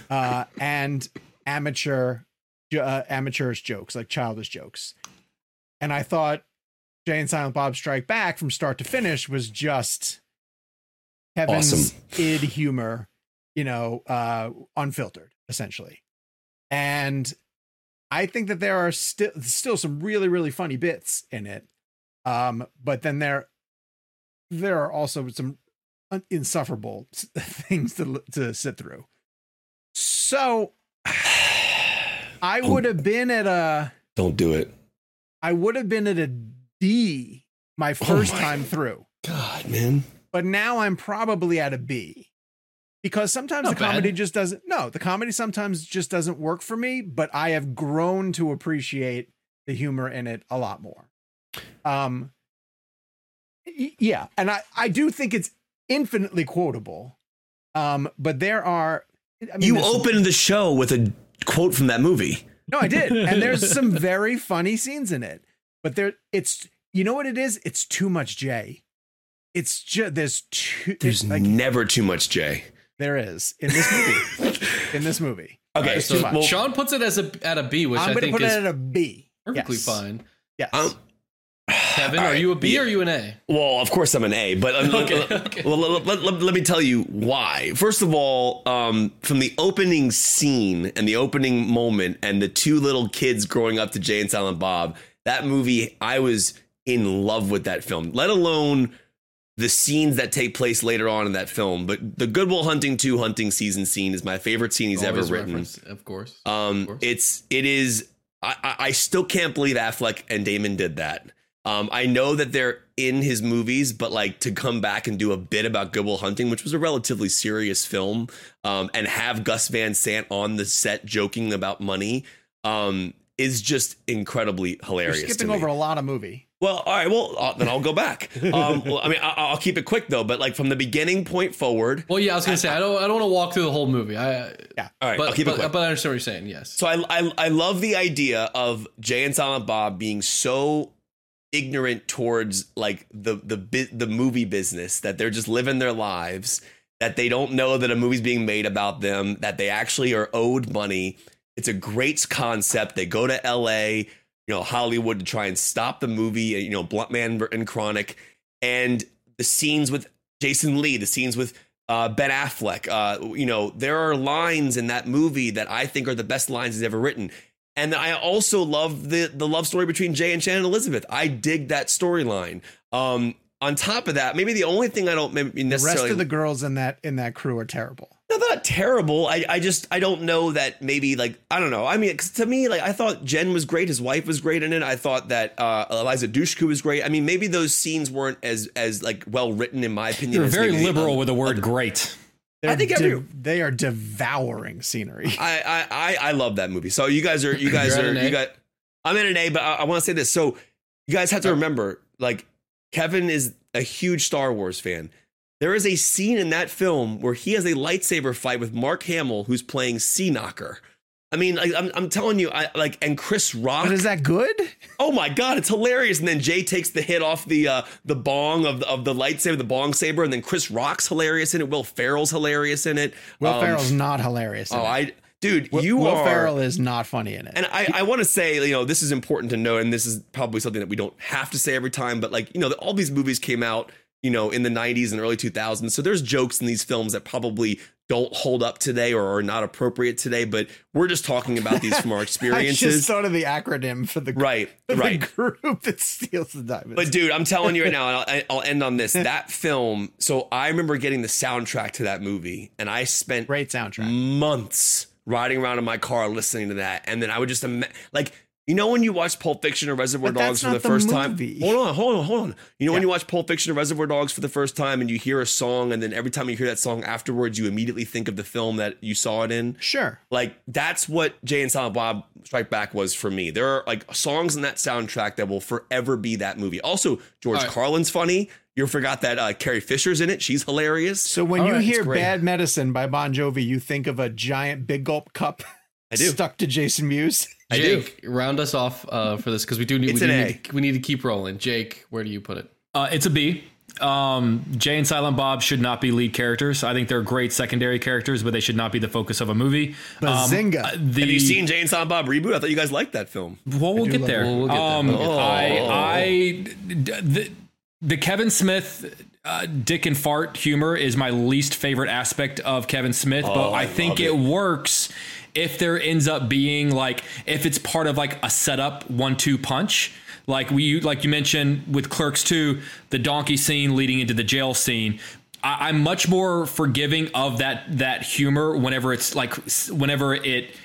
uh and amateur uh, amateurish jokes like childish jokes. And I thought Jay and Silent Bob Strike Back from start to finish was just Kevin's Awesome. id humor, you know, uh unfiltered essentially. And I think that there are still still some really really funny bits in it, um, but then there there are also some insufferable things to to sit through. So I would have been at a Don't do it. I would have been at a D my first my- time through, God, man. but now I'm probably at a B. because sometimes Not the comedy bad. just doesn't. No, the comedy sometimes just doesn't work for me. But I have grown to appreciate the humor in it a lot more. Um, y- yeah, and I I do think it's infinitely quotable. Um, but there are. I mean, you some- opened the show with a quote from that movie. No, I did. And there's some very funny scenes in it. But there it's you know what it is? It's too much Jay. It's just there's too There's like never too much Jay. there is in this movie. in this movie. Okay, There's so well, Sean puts it as a at a B, which I'm I gonna think put it is at a B. perfectly Yes. fine. Yes. Um, Kevin, all are you a B yeah. or are you an A? Well, of course I'm an A, but um, Okay, let, okay. Well, let, let- let- let me tell you why. First of all, um, from the opening scene and the opening moment and the two little kids growing up to Jay and Silent Bob, that movie, I was in love with that film, let alone the scenes that take place later on in that film. But the Good Will Hunting 2 hunting season scene is my favorite scene he's ever written. of course. Um, course. it's it is. I, I I still can't believe Affleck and Damon did that. Um, I know that they're in his movies, but like to come back and do a bit about Good Will Hunting, which was a relatively serious film, um, and have Gus Van Sant on the set joking about money, um, is just incredibly You're hilarious. to skipping me. over a lot of movie. Well, all right. Well, uh, then I'll go back. Um, well, I mean, I, I'll keep it quick though. But like from the beginning point forward, well, yeah, I was gonna say I don't I don't want to walk through the whole movie. I Yeah. all right, but I'll keep but, it quick. but I understand what you're saying. Yes. So I, I I love the idea of Jay and Silent Bob being so ignorant towards like the the the movie business that they're just living their lives that they don't know that a movie's being made about them that they actually are owed money. It's a great concept. They go to L.A. you know Hollywood to try and stop the movie. You know Blunt Man and Chronic, and the scenes with Jason Lee, the scenes with uh, Ben Affleck. Uh, you know, there are lines in that movie that I think are the best lines he's ever written. And I also love the the love story between Jay and Shannon Elizabeth. I dig that storyline. Um, on top of that, maybe the only thing I don't maybe The rest of the girls in that in that crew are terrible. No, they're not terrible. I, I just I don't know that maybe like I don't know. I mean, 'cause to me, like I thought Jen was great. His wife was great in it. I thought that uh, Eliza Dushku was great. I mean, maybe those scenes weren't as as like well written in my opinion. You're very maybe the liberal with the word great. They're I think de- every- they are devouring scenery. I, I I I love that movie. So you guys are you guys You're at are an A? you got. I'm in an A, but I, I want to say this. So you guys have to remember, like Kevin is a huge Star Wars fan. There is a scene in that film where he has a lightsaber fight with Mark Hamill, who's playing Sea Knocker. I mean, like, I'm, I'm telling you, I like, and Chris Rock. But is that good? Oh my god, it's hilarious! And then Jay takes the hit off the uh, the bong of the, of the lightsaber, the bong saber, and then Chris Rock's hilarious in it. Will Ferrell's hilarious in it. Will Um, Ferrell's not hilarious. in Oh, it. I dude, Will, you Will are. Ferrell is not funny in it. And I, I want to say, you know, this is important to know, and this is probably something that we don't have to say every time, but like, you know, all these movies came out, you know, in the 90s and early 2000s. So there's jokes in these films that probably don't hold up today or are not appropriate today, but we're just talking about these from our I just experiences. thought of the acronym for the right, for the right. group that steals the diamonds. But dude, I'm telling you right now, and I'll, I'll end on this. That film. So I remember getting the soundtrack to that movie, and I spent Great soundtrack. months riding around in my car listening to that, and then I would just like. You know when you watch Pulp Fiction or Reservoir But Dogs for the the first time? Hold on, hold on, hold on. You know when you watch Pulp Fiction or Reservoir Dogs for the first time and you hear a song and then every time you hear that song afterwards you immediately think of the film that you saw it in? Sure. Like that's what Jay and Silent Bob Strike Back was for me. There are like songs in that soundtrack that will forever be that movie. Also, George All right. Carlin's funny. You forgot that uh, Carrie Fisher's in it. She's hilarious. So when All you right, hear "Bad Medicine" by Bon Jovi, you think of a giant big gulp cup I do. stuck to Jason Mewes. I do. Jake, round us off uh, for this because we do need It's we, do an need to, we need to keep rolling. Jake, where do you put it? Uh, it's a B. Um, Jay and Silent Bob should not be lead characters. I think they're great secondary characters, but they should not be the focus of a movie. Um, Bazinga. uh, the, Have you seen Jay and Silent Bob reboot? I thought you guys liked that film. Well, we'll get there. We'll- we'll get there. um, We'll there. I, I, the, the Kevin Smith, uh, Dick and Fart humor is my least favorite aspect of Kevin Smith, but I, think it, works if there ends up being like if it's part of like a setup one-two punch. Like we, like you mentioned with Clerks 2, the donkey scene leading into the jail scene. I, I'm much more forgiving of that that humor whenever it's like whenever it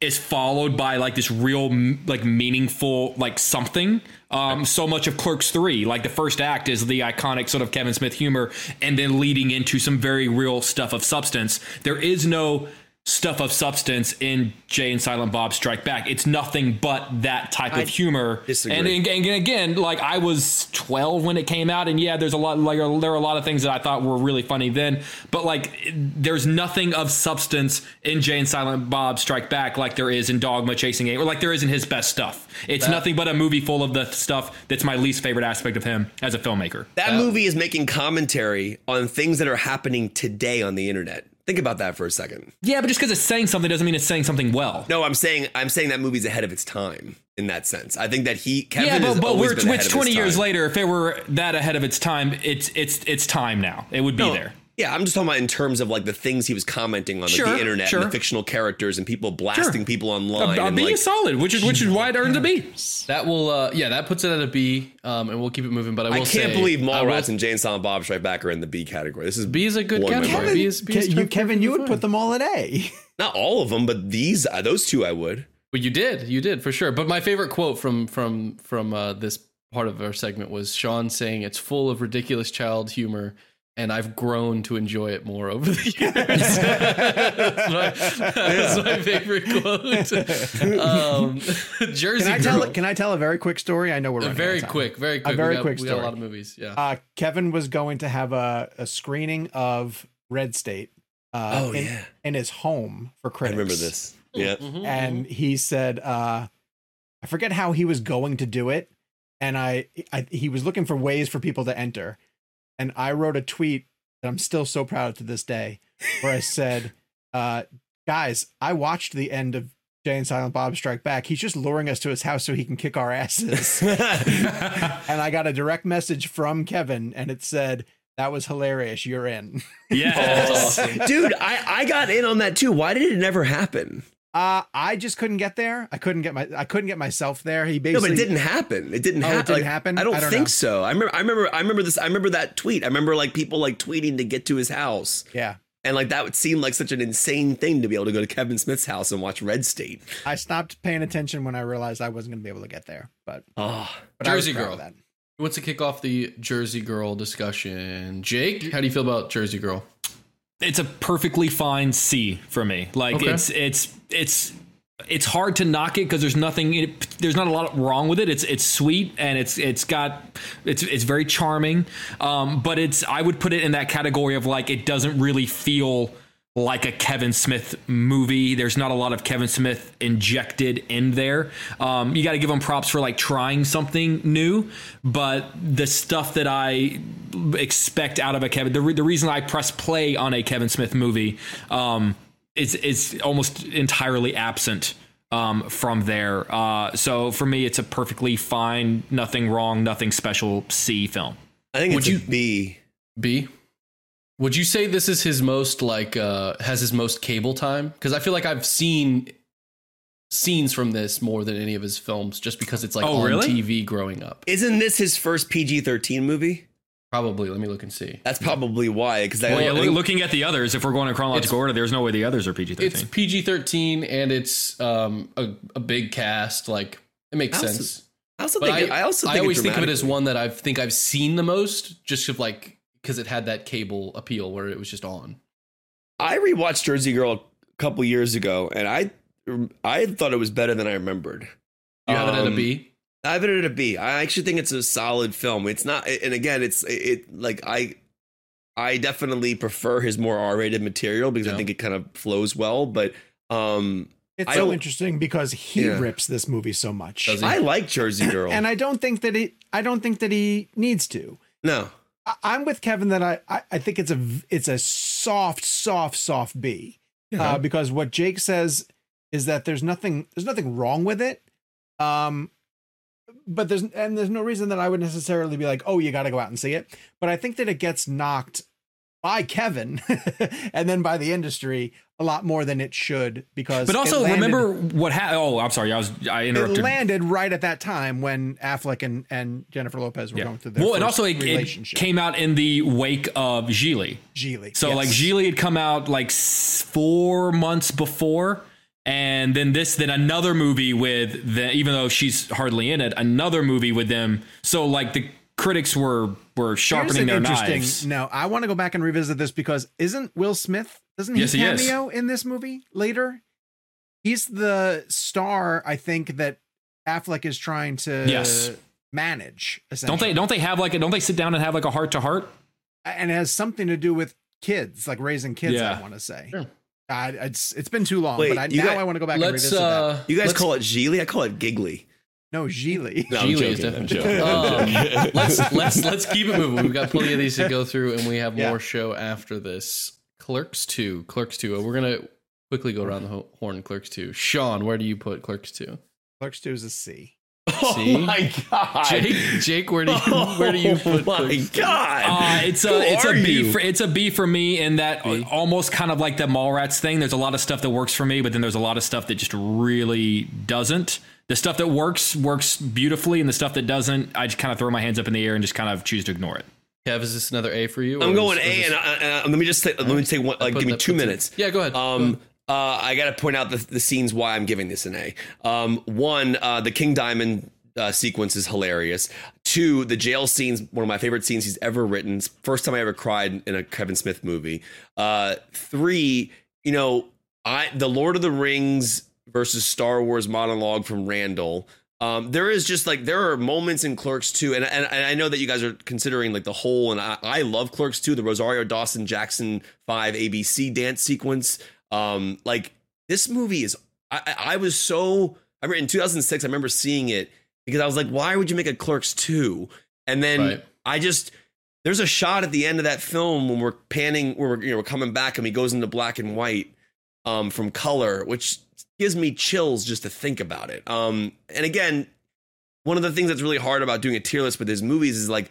is followed by like this real like meaningful like something um so much of clerks 3 like the first act is the iconic sort of kevin smith humor and then leading into some very real stuff of substance there is no stuff of substance in Jay and Silent Bob Strike Back. It's nothing but that type of humor. disagree. And, and, and again, like I was 12 when it came out, and yeah, there's a lot like there are a lot of things that I thought were really funny then, but like there's nothing of substance in Jay and Silent Bob Strike Back like there is in Dogma Chasing A, or like there is in his best stuff. It's nothing but a movie full of the stuff that's my least favorite aspect of him as a filmmaker. That movie is making commentary on things that are happening today on the internet. Think about that for a second. Yeah, but just because it's saying something doesn't mean it's saying something well. No, I'm saying I'm saying that movie's ahead of its time in that sense. I think that he Kevin yeah, but, but always we're been ahead it's of 20 years later. If it were that ahead of its time, it's it's it's time now. It would be No, there. Yeah, I'm just talking about in terms of like the things he was commenting on like, Sure, the internet sure. and the fictional characters and people blasting people online. A, a and, B like, is solid, which is which is why it earns a B. That will, uh, yeah, that puts it at a B, um, and we'll keep it moving. But I will I can't say, believe I will- Mallrats and Jay and Silent Bob Strike Back are in the B category. This is B is a good blowing my category. mind. B is, B is Ke- you, Kevin, you would perfectly put them all at A. Not all of them, but these uh, those two I would. Well, you did, you did for sure. But my favorite quote from from from uh, this part of our segment was Sean saying, "It's full of ridiculous child humor." And I've grown to enjoy it more over the years. that's, my, that's my favorite quote. Um, Jersey Can I tell? Girl. Can I tell a very quick story? I know we're running out very of time. quick, very quick. very we got, quick We got a lot of movies. Yeah. Uh, Kevin was going to have a, a screening of Red State. Uh, Oh, in, yeah. in his home for I remember this. Yeah. Mm-hmm. and he said, uh, I forget how he was going to do it, and I, I he was looking for ways for people to enter, and I wrote a tweet that I'm still so proud of to this day, where I said, uh, "Guys, I watched the end of Jay and Silent Bob Strike Back. He's just luring us to his house so he can kick our asses." and I got a direct message from Kevin, and it said. That was hilarious. You're in. Yes. Dude, I, I got in on that too. Why did it never happen? Uh, I just couldn't get there. I couldn't get my. I couldn't get myself there. He basically No, basically. but it didn't happen. It didn't Oh, it happen. didn't happen? I don't, I don't think know. so. I remember. I remember. I remember this. I remember that tweet. I remember like people like tweeting to get to his house, Yeah. and like that would seem like such an insane thing to be able to go to Kevin Smith's house and watch Red State. I stopped paying attention when I realized I wasn't going to be able to get there. But, Oh, but Jersey Girl. of That. Who wants to kick off the Jersey Girl discussion? Jake, how do you feel about Jersey Girl? It's a perfectly fine C for me. Like Okay. it's it's it's it's hard to knock it because there's nothing. It, there's not a lot wrong with it. It's it's sweet and it's it's got it's it's very charming. Um, but it's I would put it in that category of like it doesn't really feel like a Kevin Smith movie. There's not a lot of Kevin Smith injected in there. Um, you got to give him props for like trying something new, but the stuff that I expect out of a Kevin, the, re- the reason I press play on a Kevin Smith movie um, is is almost entirely absent um, from there. Uh, so for me, it's a perfectly fine, nothing wrong, nothing special C film. I think Would it's a you- B. B. Would you say this is his most like uh has his most cable time? Because I feel like I've seen scenes from this more than any of his films, just because it's like Oh, on really? TV growing up. Isn't this his first PG-13 movie? Probably. Let me look and see. That's probably why. Because I, Well, yeah, I think- looking at the others, if we're going in chronological order, there's no way the others are PG thirteen. It's thirteen. PG thirteen and it's um a, a big cast. Like it makes I also- sense. I also But think. I, I, also think I always think of it as one that I think I've seen the most, just of like because it had that cable appeal where it was just on. I rewatched Jersey Girl a couple years ago, and I I thought it was better than I remembered. You have it at a Um, B. I have it at a B. I actually think it's a solid film. It's not, and again, it's it like I I definitely prefer his more R-rated material because Yeah. I think it kind of flows well. But um, It's I so interesting because he Yeah. rips this movie so much, I like Jersey Girl. and I don't think that he. I don't think that he needs to. no, I, I'm with Kevin that I, I I think it's a it's a soft soft soft B uh, because what Jake says is that there's nothing there's nothing wrong with it. Um, but there's and there's no reason that I would necessarily be like, oh, you got to go out and see it. But I think that it gets knocked by Kevin and then by the industry a lot more than it should because. But also landed- remember what happened. Oh, I'm sorry. I was I it landed right at that time when Affleck and, and Jennifer Lopez were Yeah. going through their Well, and also it, it came out in the wake of Gigli. Geely. So yes. like Gigli had come out like four months before, and then this, then another movie with the, even though she's hardly in it, another movie with them. So like the critics were were sharpening their interesting. knives. No, I want to go back and revisit this because isn't Will Smith? Doesn't he Yes, he cameo in this movie later? He's the star, I think that Affleck is trying to Yes. manage. Don't they? Don't they have like? a Don't they sit down and have like a heart to heart? And it has something to do with kids, like raising kids. I want to say. Sure. Uh, it's it's been too long, Wait, but I, you now got- I want to go back and Let's revisit that. uh You guys let's- call it Geely? I call it Giggly. No, Geely. No, I'm Geely is definitely joking. um, let's let's let's keep it moving. We've got plenty of these to go through, and we have Yeah. more show after this. Clerks two, Clerks two. We're gonna quickly go around the horn. Clerks two. Sean, where do you put Clerks two? Clerks Two is a C. See? Oh my god. Jake, Jake, where do you where do you put Oh my Clerks god. Uh, it's Who a it's a are B you? for it's a B for me in that almost kind of like the Mallrats thing. There's a lot of stuff that works for me, but then there's a lot of stuff that just really doesn't. The stuff that works works beautifully, and the stuff that doesn't, I just kind of throw my hands up in the air and just kind of choose to ignore it. Kev, is this another A for you? I'm going is- A, and uh, uh, let me just take, let me take one. Like, give me two minutes. Yeah, go ahead. Go Um, ahead. uh, I got to point out the, the scenes why I'm giving this an A. Um, one, uh, the King Diamond uh, sequence is hilarious. Two, the jail scenes, one of my favorite scenes he's ever written. First time I ever cried in a Kevin Smith movie. Uh, three, you know, I the Lord of the Rings versus Star Wars monologue from Randall. Um, there is just like there are moments in Clerks 2, and, and and I know that you guys are considering like the whole, and I, I love Clerks 2, the Rosario Dawson Jackson Five ABC dance sequence. Um, like this movie is, I, I was so I remember in 2006, I remember seeing it because I was like, why would you make a Clerks 2? And then Right. I just there's a shot at the end of that film when we're panning, where we're you know we're coming back and he goes into black and white um, from color, which gives me chills just to think about it. Um, and again, one of the things that's really hard about doing a tier list with his movies is like,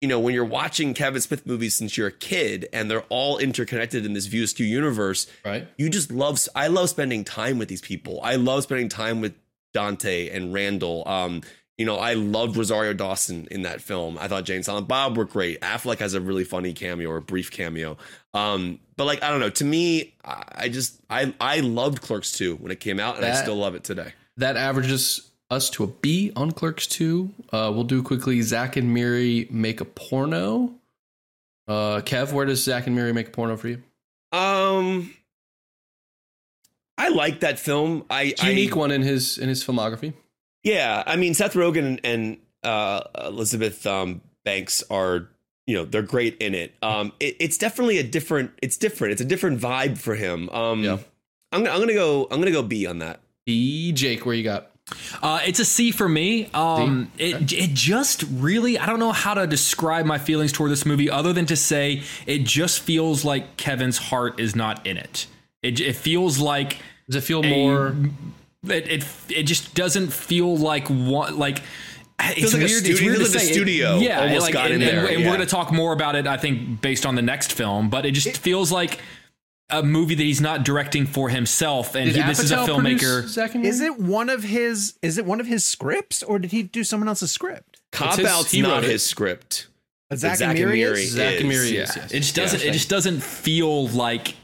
you know, when you're watching Kevin Smith movies since you're a kid and they're all interconnected in this View Askew universe, right. you just love. I love spending time with these people. I love spending time with Dante and Randall. Um, you know, I loved Rosario Dawson in that film. I thought Jay and Silent Bob were great. Affleck has a really funny cameo or a brief cameo. Um, but like I don't know. To me, I just I I loved Clerks 2 when it came out, and I still love it today. That averages us to a B on Clerks 2. Uh, we'll do quickly Zack and Miri make a porno. Uh, Kev, where does Zack and Miri make a porno for you? Um, I like that film. I It's unique I, one in his in his filmography. Yeah, I mean Seth Rogen and, and uh, Elizabeth um, Banks are you know they're great in it. Um, it, it's definitely a different. It's different. It's a different vibe for him. Um, Yeah. I'm, I'm gonna go. I'm gonna go B on that. B. Jake, where you got? Uh, it's a C for me. Um, it it just really I don't know how to describe my feelings toward this movie other than to say it just feels like Kevin's heart is not in it. It it feels like Does it feel a- more? It it it just doesn't feel like one like. It's like a weird. studio- it's weird feels to the say. studio yeah, almost like, got and, in and- there, and yeah. we're going to talk more about it. I think based on the next film, but it just feels like a movie that he's not directing for himself, and he, this is a filmmaker. produce Zack? Is it one of his? Is it one of his scripts, or did he do someone else's script? Cop his- Out's not wrote it. his script. Zack Zack, and and Miri Miri is? Zack and Miri is, is, yeah. yes. It just doesn't. Yeah. it just doesn't feel like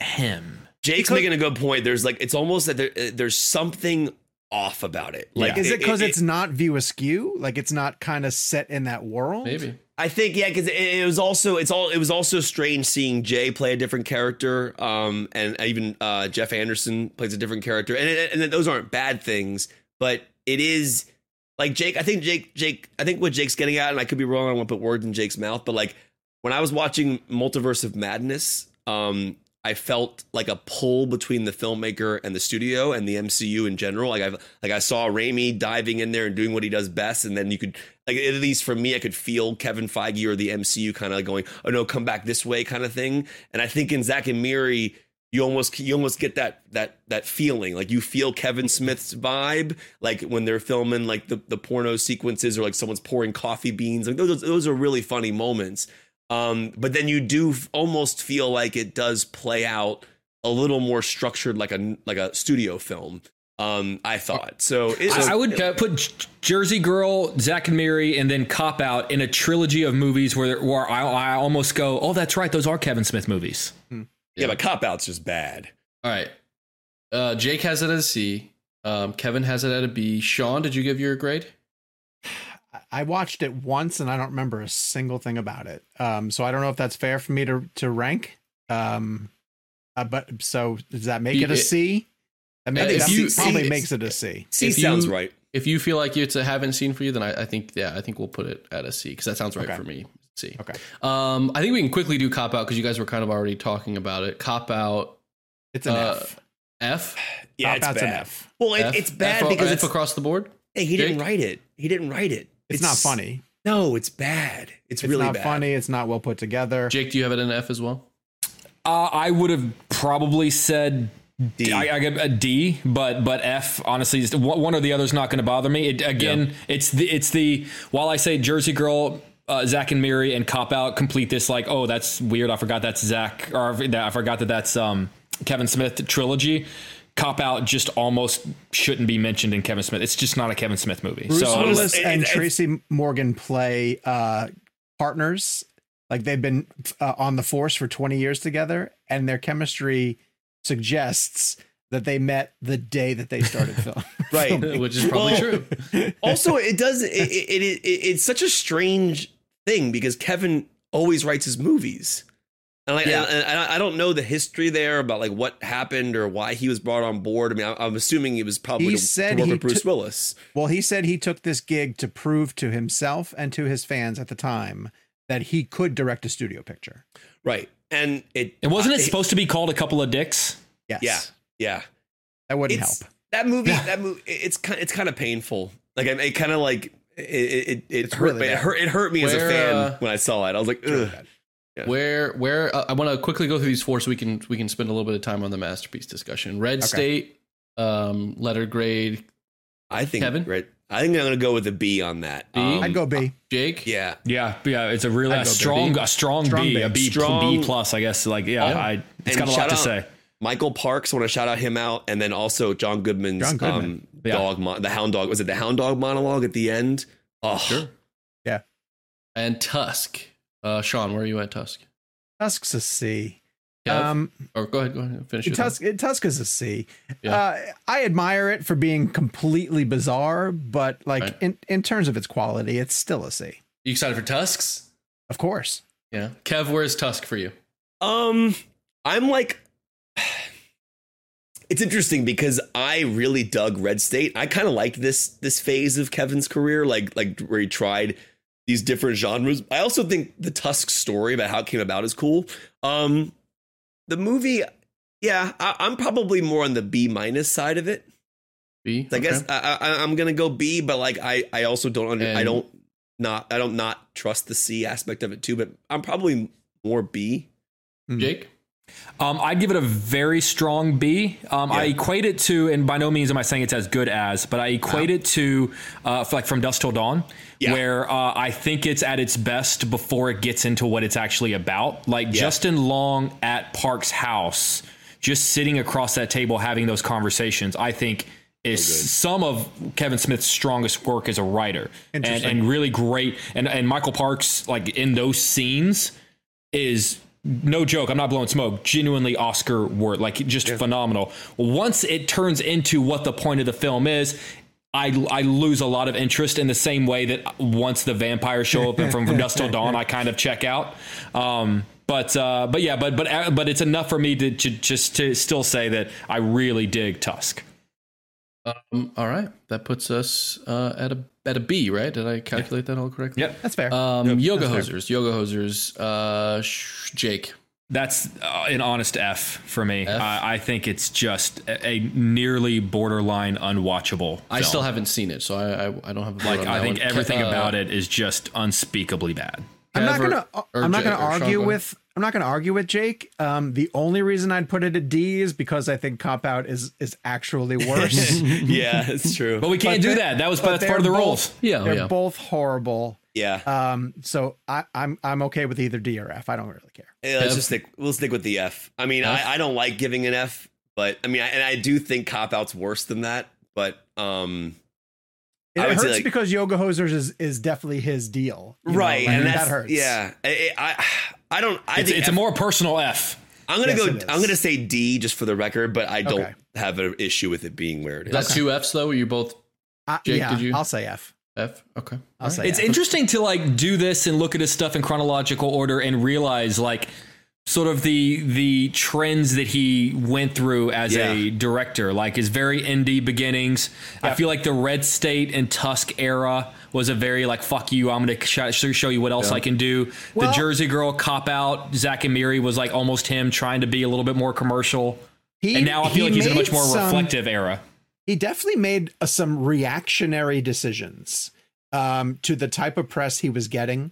him. Jake's Because- making a good point. There's like it's almost that there, uh, there's something off about it. Like Is it because it's not view askew? Like it's not kind of set in that world? Maybe. I think yeah, because it, it was also it's all it was also strange seeing Jay play a different character, um, and even uh, Jeff Anderson plays a different character, and and, and those aren't bad things, but it is like Jake. I think Jake Jake. I think what Jake's getting at, and I could be wrong. I don't want to put words in Jake's mouth, but like when I was watching Multiverse of Madness, um, I felt like a pull between the filmmaker and the studio and the MCU in general. Like I like I saw Raimi diving in there and doing what he does best, and then you could like at least for me, I could feel Kevin Feige or the MCU kind of going, "Oh no, come back this way," kind of thing. And I think in Zack and Miri, you almost you almost get that that that feeling like you feel Kevin Smith's vibe like when they're filming like the the porno sequences or like someone's pouring coffee beans like those those are really funny moments um but then you do almost feel like it does play out a little more structured like a like a studio film um I thought so it, I, I would uh, put Jersey Girl, Zack and Mary, and then Cop Out in a trilogy of movies where where I, I almost go, oh, that's right, those are Kevin Smith movies. yeah but cop out's just bad All right. Uh, Jake has it at a C. Um, Kevin has it at a B. Sean, did you give your grade? I- I watched it once and I don't remember a single thing about it. Um, so I don't know if that's fair for me to to rank. Um, uh, but so does that make it a it- C? That, Uh, that you- probably see, makes it a C. C If sounds you- right. If you feel like it's a haven't seen for you, then I, I think yeah, I think we'll put it at a C because that sounds right Okay. for me. C. Okay, Um, I think we can quickly do cop out because you guys were kind of already talking about it. Cop out it's an Uh, F. F. Yeah, Cop it's bad. an F. Well, it, F? it's bad F, because F it's across the board. hey, he didn't Jake? write it. He didn't write it. It's, not funny. No, it's bad. It's, It's really not bad. funny. It's not well put together. Jake, do you have it in F as well? Uh, I would have probably said D. D. I, I get a D, but but F. Honestly, just one one or the other is not going to bother me. It, again, it's the it's the while I say Jersey Girl. Uh, Zack and Miri and Cop Out complete this like oh that's weird I forgot that's Zack or that I forgot that that's um Kevin Smith trilogy. Cop Out just almost shouldn't be mentioned in Kevin Smith. It's just not a Kevin Smith movie. Bruce so Willis it- and it- Tracy Morgan play uh, partners. Like they've been uh, on the force for 20 years together, and their chemistry suggests that they met the day that they started film. Right. Which is probably Well, true. also, it does. It, it, it, it it's such a strange thing because Kevin always writes his movies, and like, Yeah. and, and I don't know the history there about like what happened or why he was brought on board. I mean, I, I'm assuming it was probably He to, said to work he with Bruce took- Willis. well, he said he took this gig to prove to himself and to his fans at the time that he could direct a studio picture. Right, and it and wasn't it I- supposed to be called a couple of dicks? Yes. Yeah, yeah. That wouldn't It's help. that movie. That movie. It's kind. It's kind of painful. Like it, it kind of like it. It, it, it hurt. really me. it hurt. It hurt me as a fan uh, when I saw it. I was like, Ugh. Yeah. Where where uh, I want to quickly go through these four so we can we can spend a little bit of time on the masterpiece discussion. Red State, um, letter grade. I think. Kevin? Right. I think I'm gonna go with a B on that. B? Um, I'd go B. Jake. Yeah. Yeah, yeah, it's a really I'd a strong, B. a strong, Strong B, B. a B, Strong- B plus, I guess. Like, yeah, Yeah. I, it's And got a lot to out- say. Michael Parks. I want to shout out him out, and then also John Goodman's John Goodman. um, Yeah. dog, mon- the Hound Dog. Was it the Hound Dog monologue at the end? Oh, Sure. Yeah. And Tusk. Uh, Sean, where are you at Tusk? Tusk's a C. Kev? Um, or go ahead, go ahead, and finish it. thought. Tusk, Tusk is a C. Yeah. Uh, I admire it for being completely bizarre, but like Right. in, in terms of its quality, it's still a C. You excited for Tusks? Of course. Yeah. Kev, where's Tusk for you? Um, I'm like, it's interesting because I really dug Red State. I kind of liked this this phase of Kevin's career, like like where he tried these different genres. I also think the Tusk story about how it came about is cool. Um, the movie, yeah, I, I'm probably more on the B minus side of it. B. I guess Okay. I, I, I'm gonna go B, but like I I also don't under, I don't not I don't not trust the C aspect of it too. But I'm probably more B. Jake. Um, I'd give it a very strong B. Um, I equate it to, and by no means am I saying it's as good as, but I equate it to, uh, like from Dusk Till Dawn, Yeah. where uh, I think it's at its best before it gets into what it's actually about. Like Justin Long at Park's house, just sitting across that table having those conversations. I think is some of Kevin Smith's strongest work as a writer, and, and really great. And and Michael Parks, like in those scenes, is no joke. I'm not blowing smoke. Genuinely Oscar worth, like just phenomenal. Once it turns into what the point of the film is. I, I lose a lot of interest in the same way that once the vampires show up and from, from Dusk Till Dawn, I kind of check out. Um, but uh, but yeah, but but but it's enough for me to, to just to still say that I really dig Tusk. Um, all right, that puts us uh, at a at a B, right? Did I calculate that all correctly? Yep. That's fair. Um, yoga hosers, yoga hosers. Uh, sh- Jake. That's uh, an honest F for me. F? I, I think it's just a, a nearly borderline unwatchable. I still haven't seen it, so I I, I don't have a like. on I think one. everything uh, about it is just unspeakably bad. I'm not Kev or- gonna. or I'm not gonna argue with. I'm not gonna argue with Jake. Um, the only reason I'd put it at D is because I think Cop Out is is actually worse. yeah, it's true. But we can't But do that. That was that's part of the they're rules. Yeah, they're yeah. both horrible. yeah. Um, so I, I'm I'm okay with either D or F. I don't really care. Yeah, let's Kev? just stick. We'll stick with the F. I mean, F? I, I don't like giving an F, but I mean, I, and I do think cop out's worse than that. But um, It hurts like- because Yoga Hosers is is definitely his deal. you know? right, Like, and that hurts. Yeah, I, I I don't. I It's, think it's a F- more personal F. I'm gonna Yes, go. I'm gonna say D just for the record, but I don't. Okay. have an issue with it being where it is. Is that two Fs though? Were you both Uh, Jake, yeah, did you- I'll say F. F? Okay. I'll All say. It's F. interesting to like do this and look at his stuff in chronological order and realize like sort of the the trends that he went through as a director, like his very indie beginnings. I feel like the Red State and Tusk era was a very like fuck you, I'm gonna sh- show you what else I can do. Well- the Jersey Girl cop out, Zack and Miri was like almost him trying to be a little bit more commercial. He, and now I feel he like he's in a much more some- reflective era. he definitely made uh, some reactionary decisions um, to the type of press he was getting.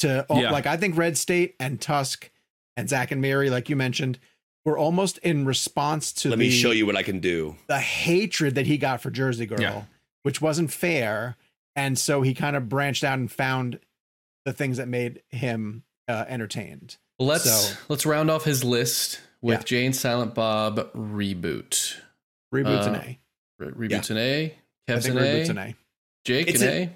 To oh, Yeah. like, I think Red State and Tusk and Zack and Mary, like you mentioned, were almost in response to Let the, me show you what I can do. the hatred that he got for Jersey Girl, Yeah. which wasn't fair, and so he kind of branched out and found the things that made him uh, entertained. Let's So- let's round off his list with Yeah. Jay and Silent Bob reboot. Reboots an Uh, A. Re- reboots an A. I Kev's think an reboots A. an A. Jake It's an a- A.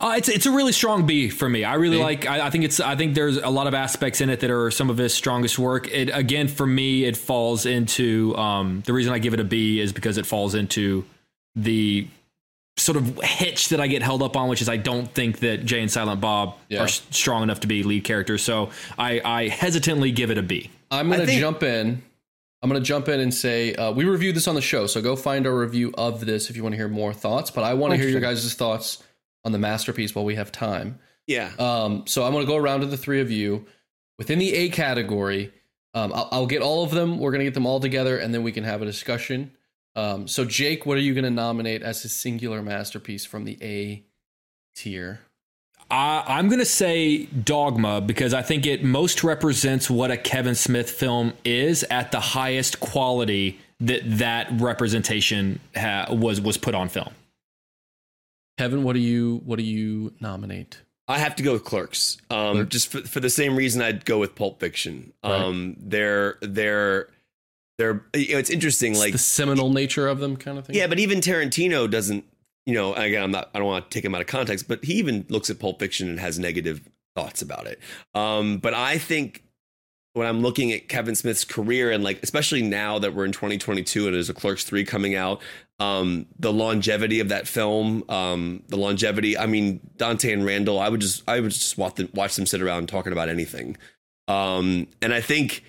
Uh, it's it's a really strong B for me. I really B? like. I, I think it's. I think there's a lot of aspects in it that are some of his strongest work. It again for me, it falls into. Um, the reason I give it a B is because it falls into the sort of hitch that I get held up on, which is I don't think that Jay and Silent Bob Yeah. are strong enough to be lead characters. So I, I hesitantly give it a B. I'm gonna think- jump in. I'm gonna jump in and say uh, we reviewed this on the show, so go find our review of this if you want to hear more thoughts. But I want to hear your guys' thoughts on the masterpiece while we have time. Yeah. Um, so I'm going to go around to the three of you within the A category. Um, I'll, I'll get all of them. We're going to get them all together, and then we can have a discussion. Um, so Jake, what are you going to nominate as his singular masterpiece from the A tier? I, I'm going to say Dogma because I think it most represents what a Kevin Smith film is at the highest quality that that representation ha- was was put on film. Kevin, what do you what do you nominate? I have to go with Clerks. Um, Clerks. just for, for the same reason I'd go with Pulp Fiction. Um, they're they're they're you know, it's interesting. It's like the seminal nature of them, kind of thing. yeah, but even Tarantino doesn't. You know, again, I'm not. I don't want to take him out of context, but he even looks at Pulp Fiction and has negative thoughts about it. Um, but I think when I'm looking at Kevin Smith's career and like, especially now that we're in 2022 and there's a Clerks three coming out, um, the longevity of that film, um, the longevity. I mean, Dante and Randall, I would just, I would just watch them, watch them sit around talking about anything. Um, and I think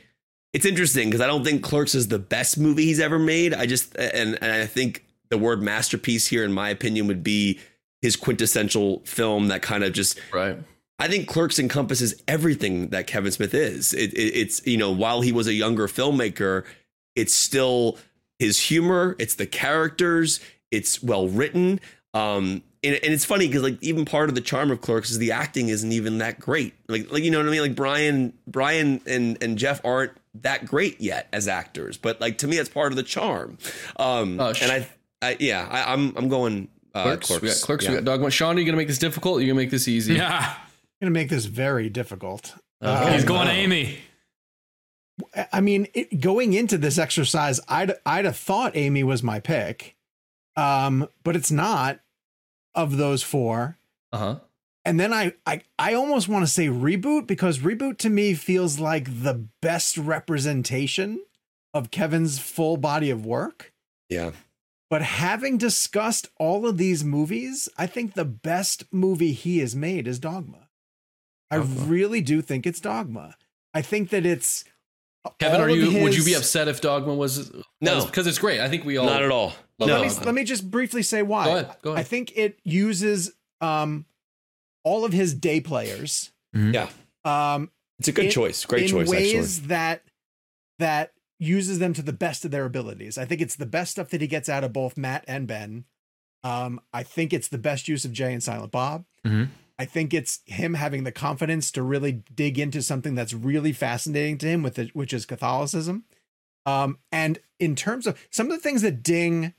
it's interesting because I don't think Clerks is the best movie he's ever made. I just, and and I think the word masterpiece here, in my opinion, would be his quintessential film that kind of just right. I think Clerks encompasses everything that Kevin Smith is. It, it, it's you know while he was a younger filmmaker, it's still his humor, it's the characters, it's well written. Um, and, and it's funny because like even part of the charm of Clerks is the acting isn't even that great. Like like you know what I mean. Like Brian Brian and and Jeff aren't that great yet as actors, but like to me that's part of the charm. Um, Oh, sh- and I, I yeah I, I'm I'm going uh, Clerks. Clerks. We got Clerks. Yeah. We got Dogma. Sean, are you going to make this difficult? Or are you going to make this easy? Yeah, I'm gonna make this very difficult. Okay. he's Um, going Amy. I mean, it, going into this exercise, I'd I'd have thought Amy was my pick, um, but it's not. Of those four, Uh huh. and then I I I almost want to say reboot because reboot to me feels like the best representation of Kevin's full body of work. yeah. But having discussed all of these movies, I think the best movie he has made is Dogma. I really do think it's Dogma. I think that it's Kevin, all are of you? Would you be upset if Dogma was? No. because it's great. I think we all Not at all. Love No. let me let me just briefly say why. Go ahead, go ahead. I think it uses um all of his day players Yeah. um It's a good in- choice. Great in choice, ways actually. that that uses them to the best of their abilities. I think it's the best stuff that he gets out of both Matt and Ben. Um, I think it's the best use of Jay and Silent Bob. Mhm. I think it's him having the confidence to really dig into something that's really fascinating to him, with it, which is Catholicism. Um, and in terms of some of the things that ding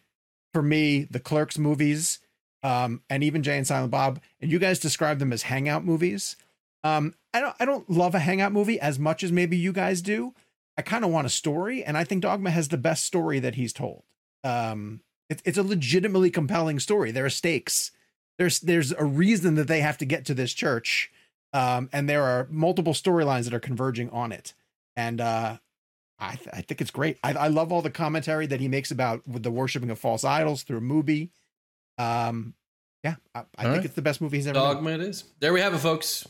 for me, the Clerks movies, um, and even Jay and Silent Bob, and you guys describe them as hangout movies. Um, I don't I don't love a hangout movie as much as maybe you guys do. I kind of want a story, and I think Dogma has the best story that he's told. Um, it, it's a legitimately compelling story. There are stakes. There's there's a reason that they have to get to this church, um, and there are multiple storylines that are converging on it. And uh, I, th- I think it's great. I, I love all the commentary that he makes about with the worshiping of false idols through a movie. Um, yeah, I, I think right. it's the best movie he's ever Dogma it is. There we have it, folks.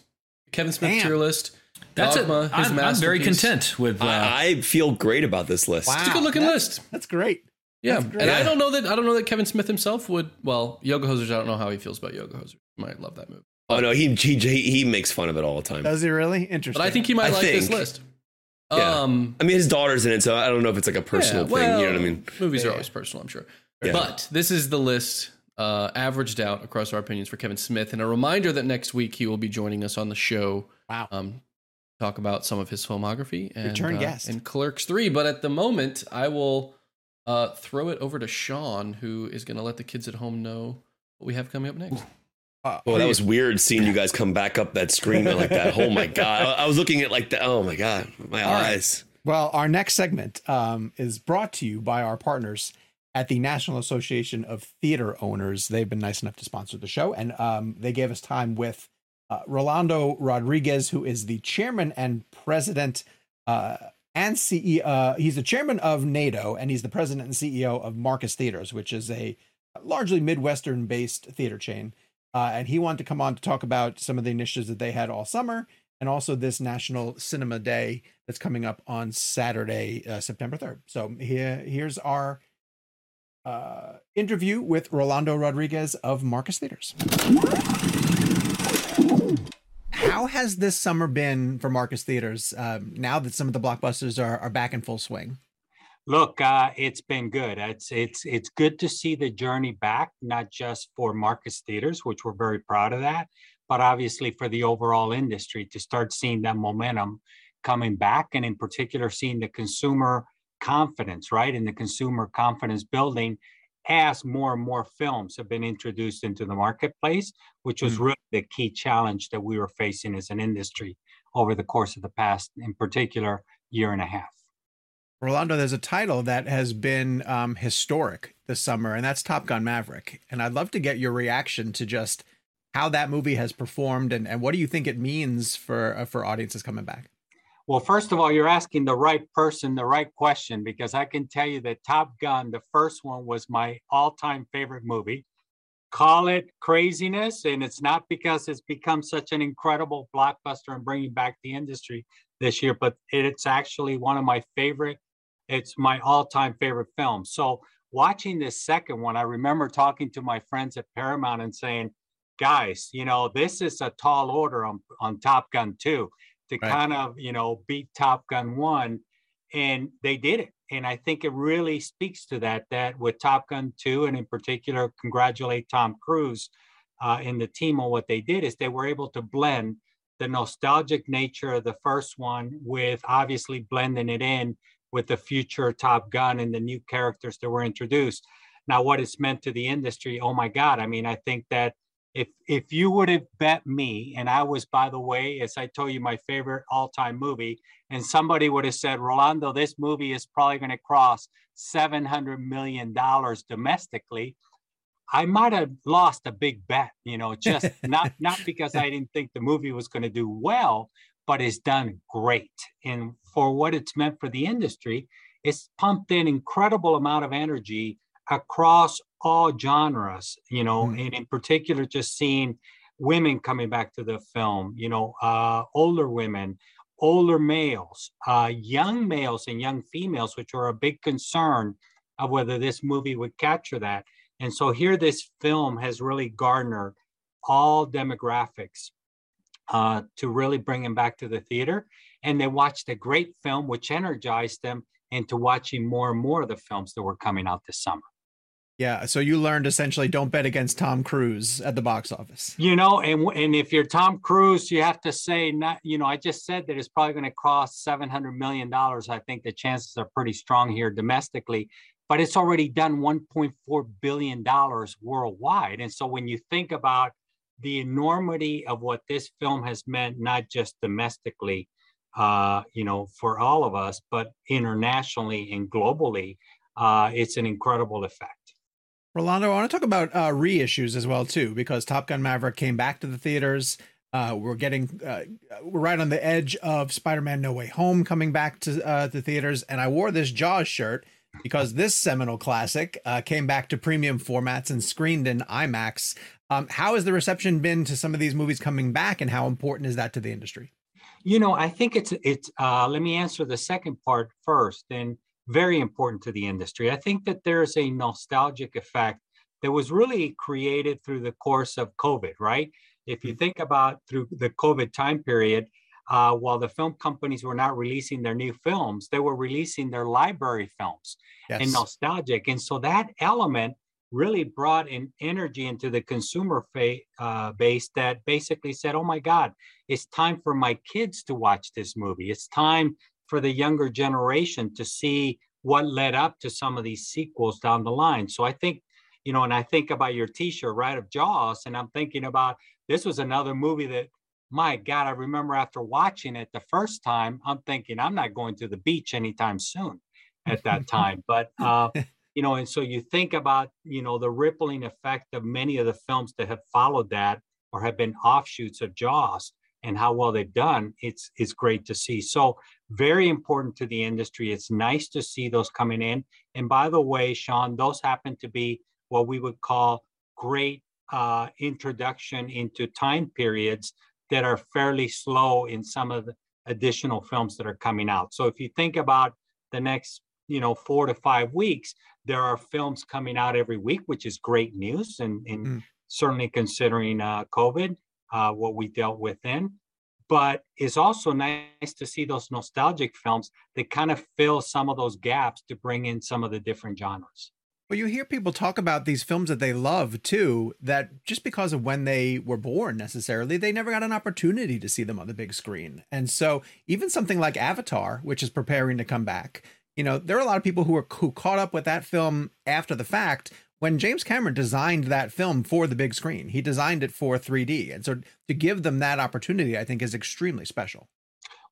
Kevin Smith Damn. tier list. That's Dogma, it. I'm, I'm very content with. Uh, I, I feel great about this list. Wow. It's a good looking That's- list. That's great. Yeah, That's great. and I don't know that I don't know that Kevin Smith himself would. Well, Yoga Hosers, I don't know how he feels about Yoga Hosers. He might love that movie, Oh no, he, he he makes fun of it all the time. Does he really? Interesting. but I think he might I like this list. Yeah. Um, I mean, his daughter's in it, so I don't know if it's like a personal yeah, thing. you know what I mean? Movies are always personal, I'm sure. Yeah. But this is the list uh, averaged out across our opinions for Kevin Smith, and a reminder that next week he will be joining us on the show. Wow. Um, talk about some of his filmography and Return uh, guest. and Clerks Three. But at the moment, I will uh, throw it over to Sean, who is going to let the kids at home know what we have coming up next. Uh, Well, that was weird seeing you guys come back up that screen like that. Oh my god! I, I was looking at like that. Oh my god, my All right. eyes. Well, our next segment um, is brought to you by our partners at the National Association of Theater Owners. They've been nice enough to sponsor the show, and um, they gave us time with uh, Rolando Rodriguez, who is the chairman and president uh, and CEO. Uh, he's the chairman of NATO, and he's the president and CEO of Marcus Theatres, which is a largely Midwestern-based theater chain. Uh, and he wanted to come on to talk about some of the initiatives that they had all summer and also this National Cinema Day that's coming up on Saturday, uh, September 3rd. So here, here's our uh, interview with Rolando Rodriguez of Marcus Theatres. How has this summer been for Marcus Theatres um, now that some of the blockbusters are, are back in full swing? Look, uh, it's been good. It's it's it's good to see the journey back, not just for Marcus Theatres, which we're very proud of that, but obviously for the overall industry to start seeing that momentum coming back, and in particular seeing the consumer confidence, right, and the consumer confidence building as more and more films have been introduced into the marketplace, which was really the key challenge that we were facing as an industry over the course of the past, in particular, year and a half. Rolando, there's a title that has been um, historic this summer, and that's Top Gun Maverick. And I'd love to get your reaction to just how that movie has performed and, and what do you think it means for uh, for audiences coming back? Well, first of all, you're asking the right person the right question because I can tell you that Top Gun, the first one, was my all time favorite movie. Call it craziness, and it's not because it's become such an incredible blockbuster and bringing back the industry this year, but it's actually one of my favorite. It's my all time favorite film. So, watching this second one, I remember talking to my friends at Paramount and saying, guys, you know, this is a tall order on, on Top Gun 2 to Right. kind of, you know, beat Top Gun 1. And they did it. And I think it really speaks to that, that with Top Gun 2, and in particular, congratulate Tom Cruise uh, and the team on what they did, is they were able to blend the nostalgic nature of the first one with obviously blending it in with the future Top Gun and the new characters that were introduced. Now, what it's meant to the industry, oh my God. I mean, I think that if if you would have bet me, and I was, by the way, as I told you, my favorite all-time movie, and somebody would have said, Rolando, this movie is probably going to cross seven hundred million dollars domestically. I might have lost a big bet, you know, just not not because I didn't think the movie was going to do well, but it's done great. And for what it's meant for the industry, it's pumped in incredible amount of energy across all genres, you know, Mm. and in particular, just seeing women coming back to the film, you know, uh, older women, older males, uh, young males, and young females, which are a big concern of whether this movie would capture that. And so here, this film has really garnered all demographics uh, to really bring them back to the theater. And they watched a great film, which energized them into watching more and more of the films that were coming out this summer. Yeah, so you learned essentially don't bet against Tom Cruise at the box office. You know, and and if you're Tom Cruise, you have to say not. You know, I just said that it's probably going to cost seven hundred million dollars. I think the chances are pretty strong here domestically, but it's already done one point four billion dollars worldwide. And so when you think about the enormity of what this film has meant, not just domestically, uh, you know, for all of us, but internationally and globally, uh, it's an incredible effect. Rolando, I want to talk about uh, reissues as well too, because Top Gun Maverick came back to the theaters. Uh, we're getting uh, we're right on the edge of Spider-Man: No Way Home coming back to uh, the theaters, and I wore this Jaws shirt because this seminal classic uh, came back to premium formats and screened in IMAX. Um, how has the reception been to some of these movies coming back, and how important is that to the industry? You know, I think it's it's. Uh, let me answer the second part first, and very important to the industry. I think that there's a nostalgic effect that was really created through the course of COVID, right? If you mm-hmm. think about through the COVID time period, uh, while the film companies were not releasing their new films, they were releasing their library films yes. and nostalgic. And so that element really brought an energy into the consumer fa- uh, base that basically said, oh my God, it's time for my kids to watch this movie. It's time for the younger generation to see what led up to some of these sequels down the line. So I think, you know, and I think about your t-shirt, right, of Jaws, and I'm thinking about this was another movie that, my God, I remember after watching it the first time, I'm thinking I'm not going to the beach anytime soon at that time. But uh, you know, and so you think about, you know, the rippling effect of many of the films that have followed that or have been offshoots of Jaws and how well they've done, it's it's great to see. So very important to the industry. It's nice to see those coming in. And by the way, Sean, those happen to be what we would call great uh, introduction into time periods that are fairly slow in some of the additional films that are coming out. So if you think about the next, you know, four to five weeks, there are films coming out every week, which is great news, and, and mm. certainly considering uh, COVID uh, what we dealt with then. But it's also nice to see those nostalgic films that kind of fill some of those gaps to bring in some of the different genres. Well, you hear people talk about these films that they love too, that just because of when they were born necessarily, they never got an opportunity to see them on the big screen. And so, even something like Avatar, which is preparing to come back, you know, there are a lot of people who are who caught up with that film after the fact, when James Cameron designed that film for the big screen, he designed it for 3D. And so to give them that opportunity, I think is extremely special.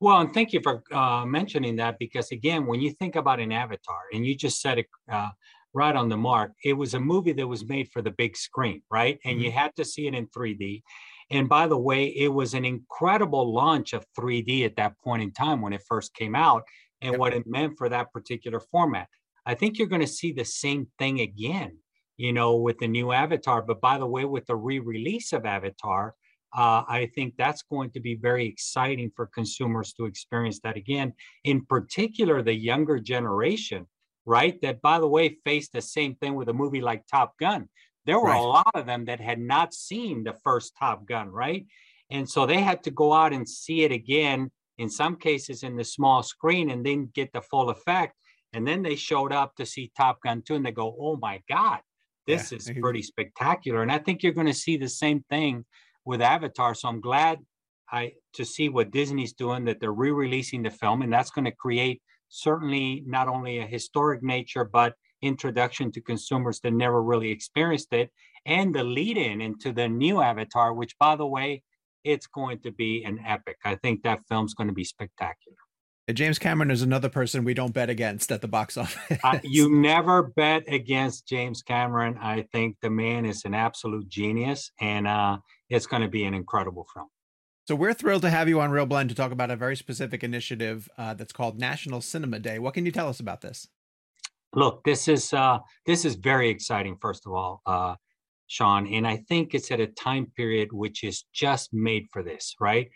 Well, and thank you for uh, mentioning that because, again, when you think about an avatar, and you just said it uh, right on the mark, it was a movie that was made for the big screen, right? And mm-hmm. you had to see it in 3D. And by the way, it was an incredible launch of 3D at that point in time when it first came out and yep. what it meant for that particular format. I think you're going to see the same thing again you know, with the new Avatar. But by the way, with the re-release of Avatar, uh, I think that's going to be very exciting for consumers to experience that again. In particular, the younger generation, right? That, by the way, faced the same thing with a movie like Top Gun. There were right. a lot of them that had not seen the first Top Gun, right? And so they had to go out and see it again, in some cases in the small screen, and then get the full effect. And then they showed up to see Top Gun 2 and they go, oh my God, this yeah. is pretty spectacular. And I think you're going to see the same thing with Avatar. So I'm glad I to see what Disney's doing that they're re-releasing the film, and that's going to create certainly not only a historic nature but introduction to consumers that never really experienced it, and the lead-in into the new Avatar, which by the way, it's going to be an epic. I think that film's going to be spectacular. James Cameron is another person we don't bet against at the box office. uh, you never bet against James Cameron. I think the man is an absolute genius, and uh, it's going to be an incredible film. So we're thrilled to have you on ReelBlend to talk about a very specific initiative uh, that's called National Cinema Day. What can you tell us about this? Look, this is uh, this is very exciting. First of all, uh, Sean, and I think it's at a time period which is just made for this. Right?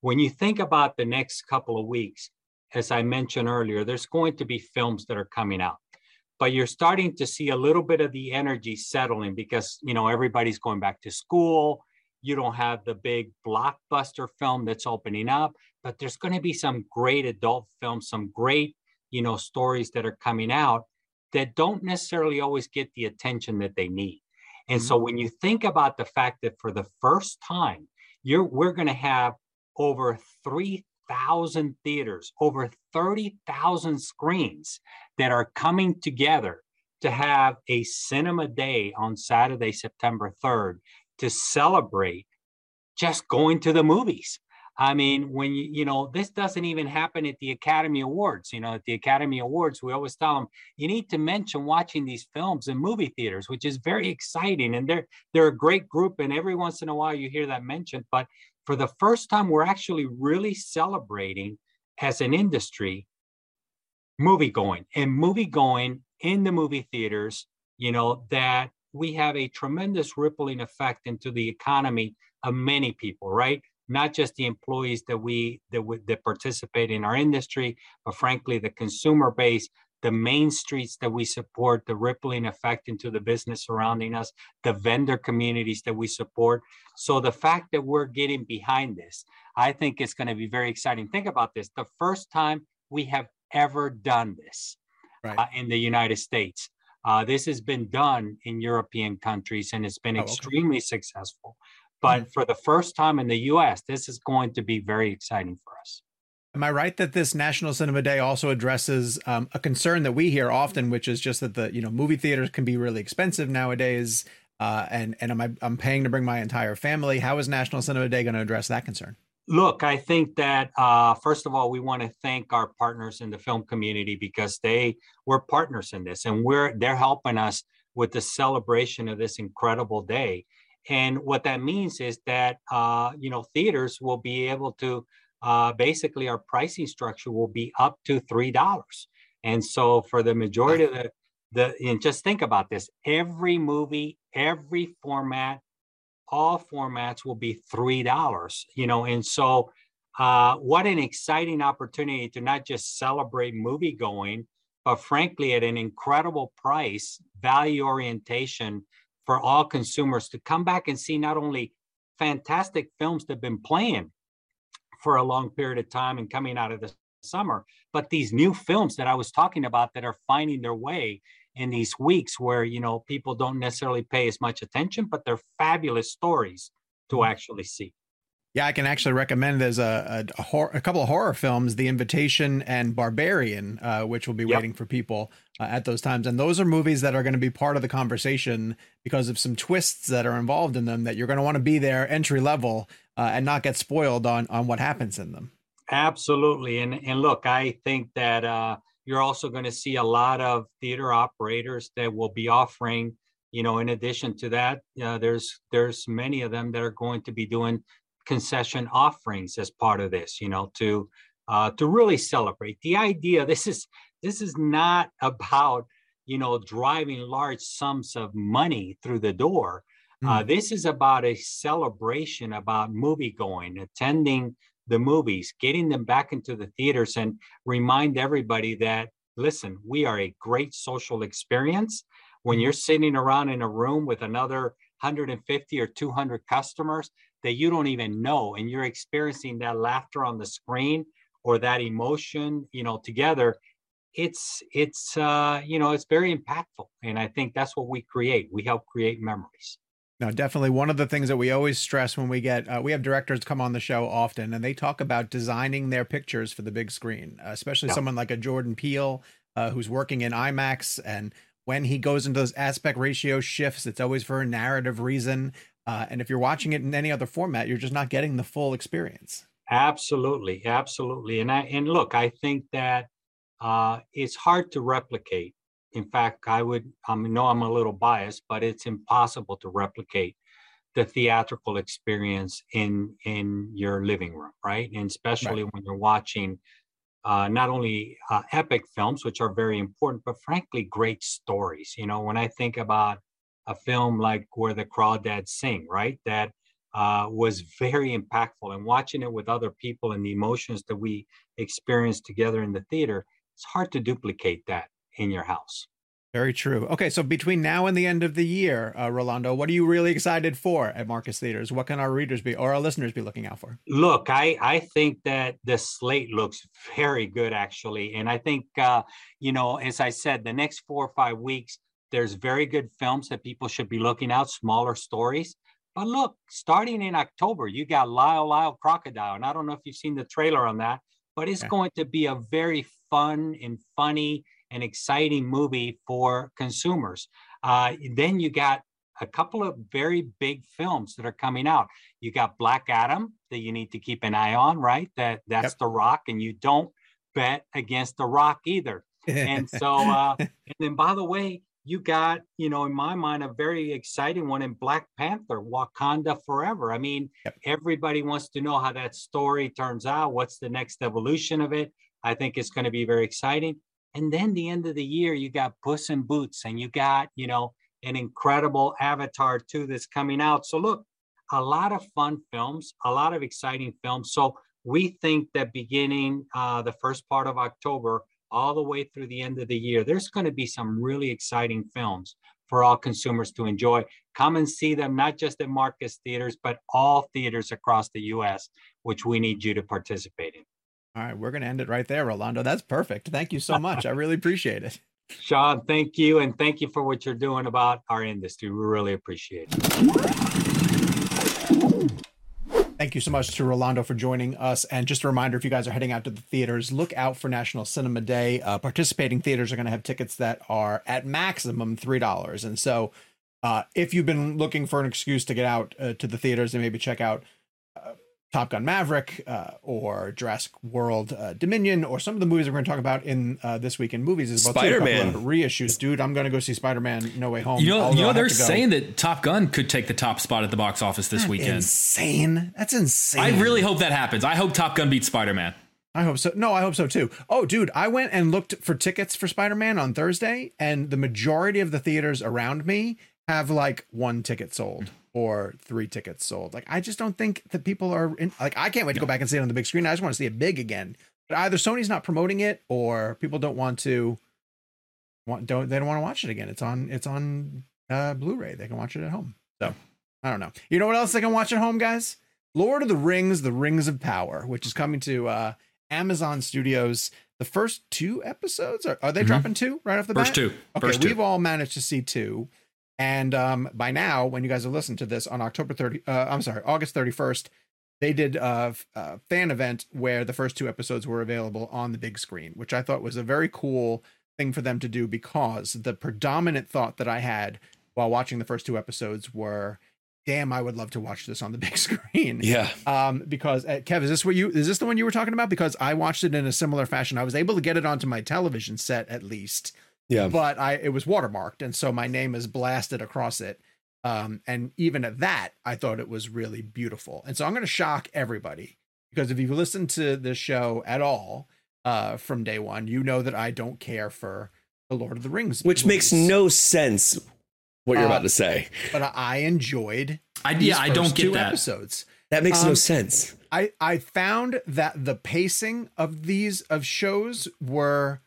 When you think about the next couple of weeks, as I mentioned earlier, there's going to be films that are coming out, but you're starting to see a little bit of the energy settling because, you know, everybody's going back to school. You don't have the big blockbuster film that's opening up, but there's going to be some great adult films, some great, you know, stories that are coming out that don't necessarily always get the attention that they need. And mm-hmm. so when you think about the fact that for the first time, you're we're going to have over 3 thousand theaters, over 30,000 screens that are coming together to have a cinema day on Saturday, September 3rd to celebrate just going to the movies. I mean, when you, you know, this doesn't even happen at the Academy Awards. You know, at the Academy Awards, we always tell them you need to mention watching these films in movie theaters, which is very exciting. And they're they're a great group. And every once in a while you hear that mentioned. But for the first time, we're actually really celebrating as an industry movie going and movie going in the movie theaters, you know, that we have a tremendous rippling effect into the economy of many people, right? Not just the employees that we that, that participate in our industry, but frankly, the consumer base, the main streets that we support, the rippling effect into the business surrounding us, the vendor communities that we support. So the fact that we're getting behind this, I think it's going to be very exciting. Think about this: the first time we have ever done this right. uh, in the United States. Uh, this has been done in European countries and it's been oh, extremely okay. successful. But mm-hmm. for the first time in the US, this is going to be very exciting for us. Am I right that this National Cinema Day also addresses um, a concern that we hear often, which is just that the you know movie theaters can be really expensive nowadays, uh, and and am I I'm paying to bring my entire family? How is National Cinema Day going to address that concern? Look, I think that uh, first of all, we want to thank our partners in the film community because they were partners in this, and we're they're helping us with the celebration of this incredible day. And what that means is that uh, you know theaters will be able to uh, basically our pricing structure will be up to three dollars. And so for the majority of the the and just think about this: every movie, every format, all formats will be three dollars. You know, and so uh, what an exciting opportunity to not just celebrate movie going, but frankly at an incredible price, value orientation for all consumers to come back and see not only fantastic films that have been playing for a long period of time and coming out of the summer. But these new films that I was talking about that are finding their way in these weeks where, you know, people don't necessarily pay as much attention, but they're fabulous stories to mm-hmm. actually see. Yeah, I can actually recommend there's a a, a, hor- a couple of horror films, The Invitation and Barbarian, uh, which will be yep. waiting for people uh, at those times. And those are movies that are going to be part of the conversation because of some twists that are involved in them that you're going to want to be there entry level uh, and not get spoiled on on what happens in them. Absolutely, and and look, I think that uh, you're also going to see a lot of theater operators that will be offering. You know, in addition to that, uh, there's there's many of them that are going to be doing concession offerings as part of this. You know, to uh, to really celebrate the idea. This is this is not about you know driving large sums of money through the door uh, mm. this is about a celebration about movie going, attending the movies, getting them back into the theaters, and remind everybody that listen, we are a great social experience. When you're sitting around in a room with another 150 or 200 customers that you don't even know, and you're experiencing that laughter on the screen or that emotion, you know, together, it's it's uh, you know it's very impactful, and I think that's what we create. We help create memories. No, definitely. One of the things that we always stress when we get, uh, we have directors come on the show often, and they talk about designing their pictures for the big screen, uh, especially yeah. someone like a Jordan Peele, uh, who's working in IMAX. And when he goes into those aspect ratio shifts, it's always for a narrative reason. Uh, and if you're watching it in any other format, you're just not getting the full experience. Absolutely, absolutely. And I and look, I think that uh, it's hard to replicate in fact, I would I know I'm a little biased, but it's impossible to replicate the theatrical experience in in your living room, right? And especially right. when you're watching uh, not only uh, epic films, which are very important, but frankly, great stories. You know, when I think about a film like Where the Crawdads Sing, right, that uh, was very impactful, and watching it with other people and the emotions that we experienced together in the theater, it's hard to duplicate that in your house. Very true. Okay, so between now and the end of the year, uh, Rolando, what are you really excited for at Marcus Theatres? What can our readers be or our listeners be looking out for? Look, I I think that the slate looks very good actually, and I think uh, you know, as I said, the next four or five weeks, there's very good films that people should be looking out, smaller stories. But look, starting in October, you got Lyle Lyle Crocodile, and I don't know if you've seen the trailer on that, but it's okay. going to be a very fun and funny and exciting movie for consumers. Uh, then you got a couple of very big films that are coming out. You got Black Adam that you need to keep an eye on, right? That that's yep. The Rock, and you don't bet against The Rock either. and so, uh, and then by the way, you got, you know, in my mind, a very exciting one in Black Panther, Wakanda Forever. I mean, yep. everybody wants to know how that story turns out. What's the next evolution of it? I think it's going to be very exciting. And then the end of the year, you got Puss in Boots, and you got, you know, an incredible Avatar 2 that's coming out. So look, a lot of fun films, a lot of exciting films. So we think that beginning uh, the first part of October, all the way through the end of the year, there's going to be some really exciting films for all consumers to enjoy. Come and see them, not just at Marcus Theatres, but all theaters across the US, which we need you to participate in. All right, we're going to end it right there, Rolando. That's perfect. Thank you so much. I really appreciate it. Sean, thank you. And thank you for what you're doing about our industry. We really appreciate it. Thank you so much to Rolando for joining us. And just a reminder if you guys are heading out to the theaters, look out for National Cinema Day. Uh, participating theaters are going to have tickets that are at maximum $3. And so uh, if you've been looking for an excuse to get out uh, to the theaters and maybe check out uh, Top Gun Maverick uh, or Jurassic World uh, Dominion or some of the movies we're going to talk about in uh, this week in movies is about Spider Man reissues. Dude, I'm going to go see Spider Man No Way Home. You know, you know they're saying that Top Gun could take the top spot at the box office this weekend. That's insane. That's insane. I really hope that happens. I hope Top Gun beats Spider Man. I hope so. No, I hope so too. Oh, dude, I went and looked for tickets for Spider Man on Thursday, and the majority of the theaters around me have like one ticket sold or three tickets sold. Like I just don't think that people are in, like I can't wait to go back and see it on the big screen. I just want to see it big again. But either Sony's not promoting it or people don't want to want don't they don't want to watch it again. It's on it's on uh Blu-ray. They can watch it at home. So I don't know. You know what else they can watch at home, guys? Lord of the Rings, The Rings of Power, which is coming to uh Amazon Studios. The first two episodes are, are they mm-hmm. dropping two right off the first bat? Two. Okay, first we've all managed to see two. And um, by now, when you guys are listening to this on October 30, uh, I'm sorry, August 31st, they did a, a, fan event where the first two episodes were available on the big screen, which I thought was a very cool thing for them to do because the predominant thought that I had while watching the first two episodes were, damn, I would love to watch this on the big screen. Yeah. Um, because uh, Kev, is this what you is this the one you were talking about? Because I watched it in a similar fashion. I was able to get it onto my television set at least yeah. But I it was watermarked, and so my name is blasted across it. Um, and even at that, I thought it was really beautiful. And so I'm going to shock everybody because if you've listened to this show at all uh, from day one, you know that I don't care for the Lord of the Rings, which movies. makes no sense. What you're uh, about to say, but I enjoyed. I yeah, I don't get that episodes. That makes um, no sense. I I found that the pacing of these of shows were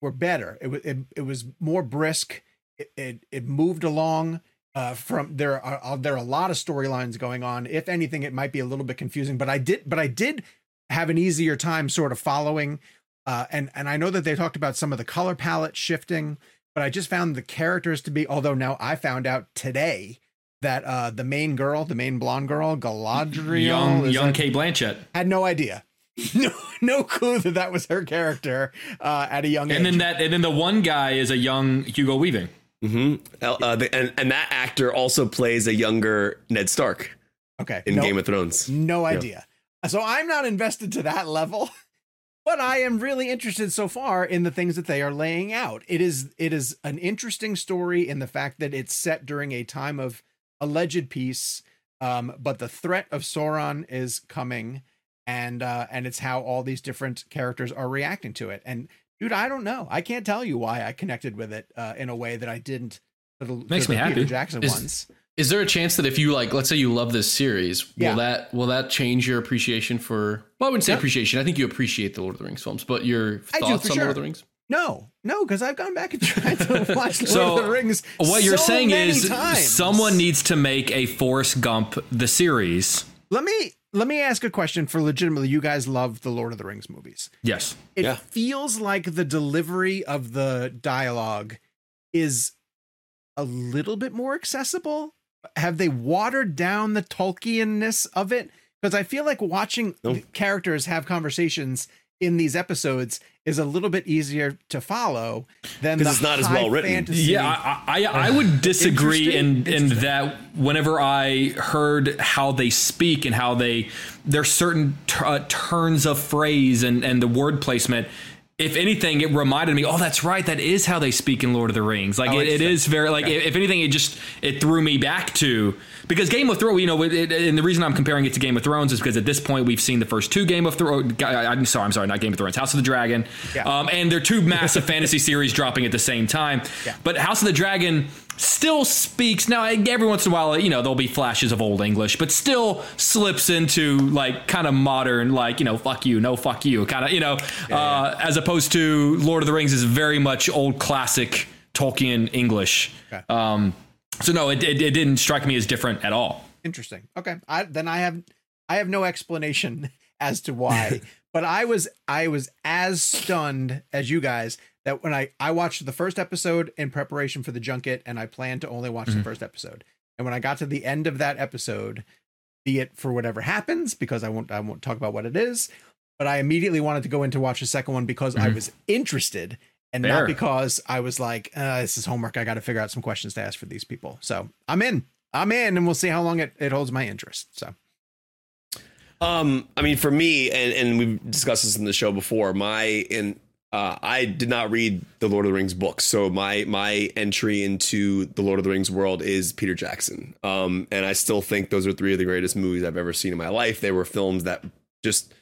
were better. It was it, it was more brisk. It, it, it moved along. Uh, from there are uh, there are a lot of storylines going on. If anything, it might be a little bit confusing, but I did but I did have an easier time sort of following. Uh, and and I know that they talked about some of the color palette shifting, but I just found the characters to be. Although now I found out today that uh, the main girl, the main blonde girl, Galadriel, young young Cate Blanchett, had no idea. no no clue that that was her character uh, at a young and age. And then that and then the one guy is a young Hugo Weaving. Mm-hmm. Uh, the, and and that actor also plays a younger Ned Stark. Okay. In Game of Thrones. No idea. Yeah. So I'm not invested to that level, but I am really interested so far in the things that they are laying out. It is it is an interesting story in the fact that it's set during a time of alleged peace, um, but the threat of Sauron is coming and uh, and it's how all these different characters are reacting to it. And dude, I don't know. I can't tell you why I connected with it uh, in a way that I didn't. The, Makes me happy. Peter Jackson is, ones. Is there a chance that if you like, let's say you love this series, will yeah. that will that change your appreciation for? Well, I wouldn't say appreciation. I think you appreciate the Lord of the Rings films, but your thoughts on sure. Lord of the Rings. No, no, because I've gone back and tried to watch so Lord of the Rings. What you're so saying is times. someone needs to make a Forrest Gump the series. Let me let me ask a question for legitimately you guys love the Lord of the Rings movies. Yes. It yeah. feels like the delivery of the dialogue is a little bit more accessible. Have they watered down the Tolkienness of it? Because I feel like watching nope. characters have conversations in these episodes is a little bit easier to follow than the it's not as well written. Fantasy. Yeah, I, I, I would disagree in in that whenever I heard how they speak and how they there's certain t- uh, turns of phrase and and the word placement if anything, it reminded me, oh, that's right, that is how they speak in Lord of the Rings. Like Oh, it, it is very like if anything, it just it threw me back to because Game of Thrones, you know, it- and the reason I'm comparing it to Game of Thrones is because at this point we've seen the first two Game of Thrones. I'm sorry, I'm sorry, not Game of Thrones, House of the Dragon, Yeah. um, and they're two massive fantasy series dropping at the same time. Yeah. But House of the Dragon still speaks now. Every once in a while, you know, there'll be flashes of old English, but still slips into like kind of modern, like you know, fuck you, no fuck you, kind of, you know, uh, as opposed to Lord of the Rings is very much old classic Tolkien English. Okay. Um, so no, it, it, it didn't strike me as different at all. Interesting. Okay. I then I have I have no explanation as to why, but I was I was as stunned as you guys that when I I watched the first episode in preparation for the junket and I planned to only watch the first episode. And when I got to the end of that episode, be it for whatever happens because I won't I won't talk about what it is, but I immediately wanted to go in to watch the second one because I was interested and Fair. not because I was like, uh, this is homework. I got to figure out some questions to ask for these people. So I'm in. I'm in, and we'll see how long it, it holds my interest. So Um, I mean, for me, and, and we've discussed this in the show before. My in uh, I did not read the Lord of the Rings books, so my my entry into the Lord of the Rings world is Peter Jackson. Um, and I still think those are three of the greatest movies I've ever seen in my life. They were films that just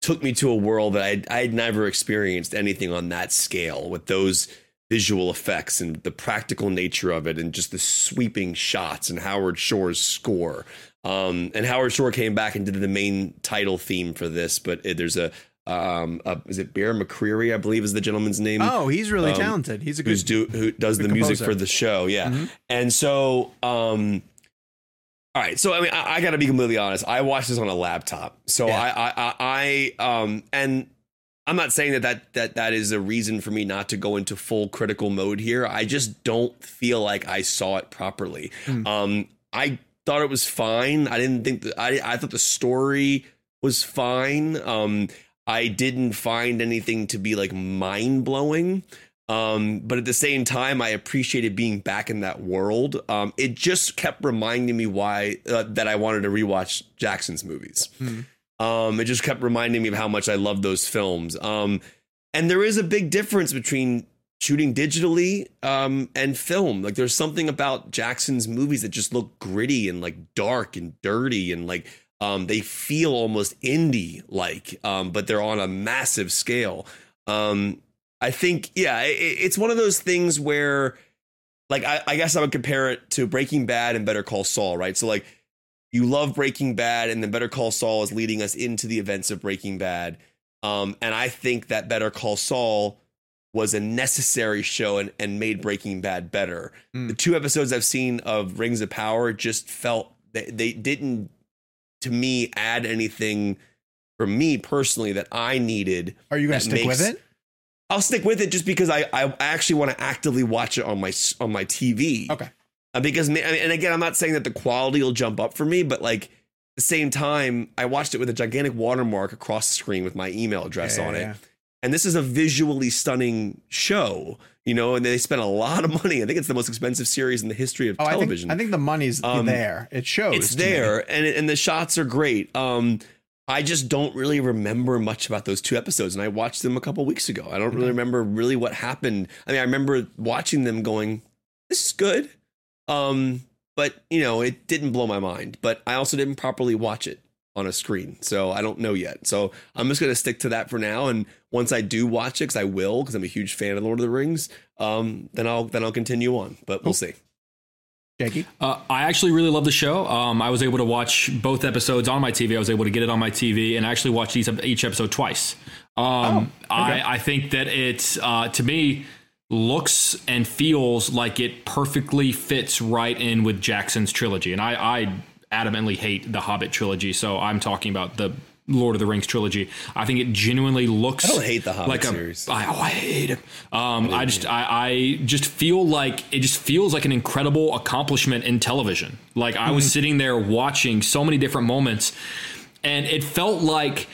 took me to a world that I'd, I'd never experienced anything on that scale with those visual effects and the practical nature of it and just the sweeping shots and Howard Shore's score. Um, and Howard Shore came back and did the main title theme for this, but it, there's a, um, a, is it Bear McCreary, I believe is the gentleman's name oh, he's really Um, talented. He's a who's good. do who does the good music composer. for the show. Yeah. Mhm. And so um all right, so I mean I, I gotta be completely honest. I watched this on a laptop. So Yeah. I, I I I um and I'm not saying that, that that that is a reason for me not to go into full critical mode here. I just don't feel like I saw it properly. Hmm. Um I thought it was fine. I didn't think that I I thought the story was fine. Um I didn't find anything to be like mind blowing. Um, but at the same time, I appreciated being back in that world. Um, it just kept reminding me why uh, that I wanted to rewatch Jackson's movies. Um, it just kept reminding me of how much I love those films. Um, and there is a big difference between shooting digitally um, and film. Like there's something about Jackson's movies that just look gritty and like dark and dirty and like um, they feel almost indie like, um, but they're on a massive scale. Um, I think, yeah, it, it's one of those things where, like, I, I guess I would compare it to Breaking Bad and Better Call Saul, right? So, like, you love Breaking Bad, and then Better Call Saul is leading us into the events of Breaking Bad. Um, and I think that Better Call Saul was a necessary show and, and made Breaking Bad better. Mm. The two episodes I've seen of Rings of Power just felt they, they didn't, to me, add anything for me personally that I needed. Are you going to stick with it? I'll stick with it just because I, I actually want to actively watch it on my on my TV. Okay. Uh, because ma- I mean, and again, I'm not saying that the quality will jump up for me, but like at the same time, I watched it with a gigantic watermark across the screen with my email address Yeah, on it. yeah. And this is a visually stunning show, you know, and they spent a lot of money. I think it's the most expensive series in the history of Oh, I think, television I think the money's Um, there. It shows. it's me. there and it, and the shots are great um i just don't really remember much about those two episodes and i watched them a couple weeks ago i don't really remember really what happened i mean i remember watching them going this is good um but you know it didn't blow my mind but i also didn't properly watch it on a screen so i don't know yet so i'm just going to stick to that for now and once i do watch it because i will because i'm a huge fan of lord of the rings um then i'll then i'll continue on but we'll see Jakey. Uh, I actually really love the show. Um, I was able to watch both episodes on my TV. I was able to get it on my TV and actually watch each, each episode twice. Um, I, I think that it, uh, to me, looks and feels like it perfectly fits right in with Jackson's trilogy. And I, I adamantly hate the Hobbit trilogy, so I'm talking about the Lord of the Rings trilogy. I think it genuinely looks. I don't hate the Hobbit like a, series. I, oh, I hate it. Um, I just, I, I just feel like it just feels like an incredible accomplishment in television. Like I was sitting there watching so many different moments, and it felt like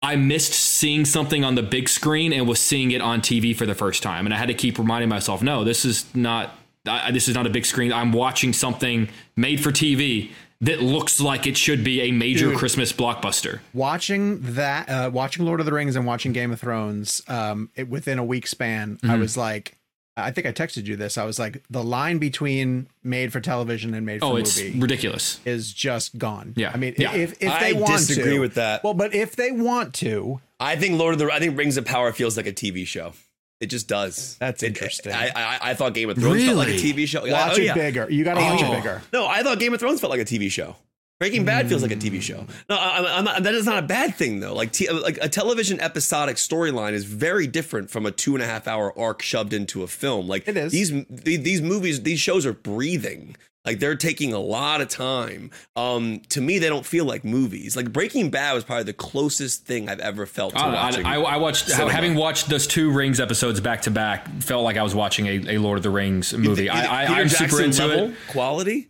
I missed seeing something on the big screen and was seeing it on TV for the first time. And I had to keep reminding myself, no, this is not. I, this is not a big screen. I'm watching something made for TV that looks like it should be a major Dude. Christmas blockbuster. watching that uh watching lord of the rings and watching game of thrones um it, within a week span i Mhm. was like i think i texted you this i was like the line between made for television and made for Oh, it's movie ridiculous. is just gone Yeah. i mean Yeah. if if they I want disagree to with that. well but if they want to I think Lord of the I think Rings of Power feels like a TV show. It just does. That's It- interesting. I, I I thought Game of Thrones felt like a TV show. watch oh, it yeah. bigger you gotta oh, watch Oh. it bigger No, I thought Game of Thrones felt like a TV show. Breaking Bad feels like a TV show. No, I, I'm not, that is not a bad thing though. Like, t- like a television episodic storyline is very different from a two and a half hour arc shoved into a film. Like It is. these these, these movies, these shows are breathing. Like they're taking a lot of time. Um, to me, they don't feel like movies. Like Breaking Bad was probably the closest thing I've ever felt to I, watching. I, I watched cinema. having watched those two Rings episodes back to back. Felt like I was watching a, a Lord of the Rings movie. You- I, I, I'm super into level it. Quality.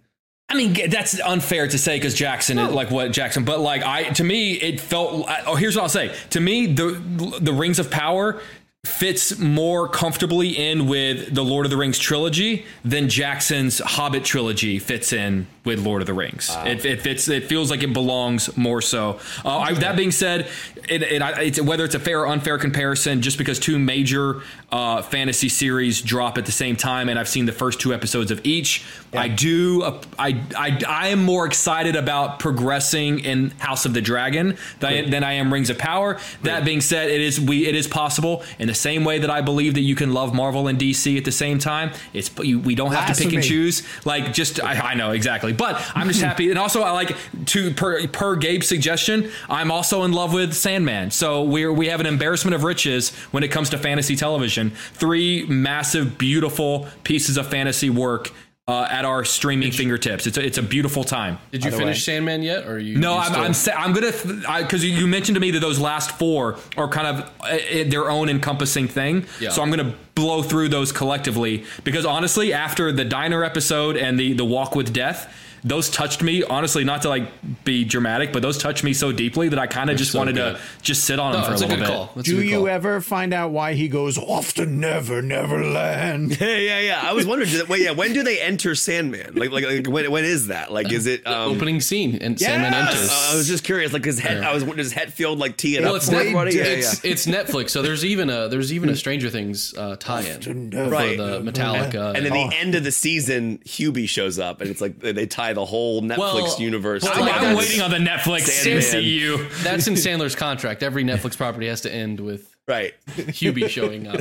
I mean, that's unfair to say because Jackson, like what Jackson, but like I, to me, it felt. Oh, here's what I'll say. To me, the the Rings of Power fits more comfortably in with the Lord of the Rings trilogy than Jackson's Hobbit trilogy fits in with Lord of the Rings. It, it fits. It feels like it belongs more so. Uh, I, that being said, it, it, it's whether it's a fair or unfair comparison, just because two major uh, fantasy series drop at the same time, and I've seen the first two episodes of each. I do. Uh, I, I I am more excited about progressing in House of the Dragon than, I, than I am Rings of Power. That being said, it is we it is possible in the same way that I believe that you can love Marvel and DC at the same time. It's you, we don't have to pick and choose. Like just I, I know exactly, but I'm just happy. And also I like to per per Gabe's suggestion. I'm also in love with Sandman. So we're we have an embarrassment of riches when it comes to fantasy television. Three massive, beautiful pieces of fantasy work. Uh, at our streaming fingertips, it's a, it's a beautiful time. Did you finish way. Sandman yet? Or are you? No, you I'm still- I'm, sa- I'm gonna because you mentioned to me that those last four are kind of uh, their own encompassing thing. Yeah. So I'm gonna blow through those collectively because honestly, after the diner episode and the the walk with death. Those touched me, honestly, not to like be dramatic, but those touched me so deeply that I kind of just so wanted good. to just sit on No, them for a that's a little good bit. That's do you call. ever find out why he goes off to never neverland Yeah, yeah, yeah. I was wondering. Wait, yeah. When do they enter Sandman? Like, like, like when, when is that? Like, is it? Um, opening scene and Sandman Yes! enters. I was just curious. Like, his head. I was. Does Hetfield like tee it well, up it's, for net, everybody? Yeah, it's, yeah. it's Netflix, so there's even a there's even a Stranger Things uh, tie-in for Right. the Metallica. And then the end of the season, Hubie shows up, and it's like they they tie the whole Netflix Well, universe. well, I'm, like I'm waiting on the Netflix Sandman. MCU. that's in Sandler's contract. Every Netflix property has to end with right. Hubie showing up.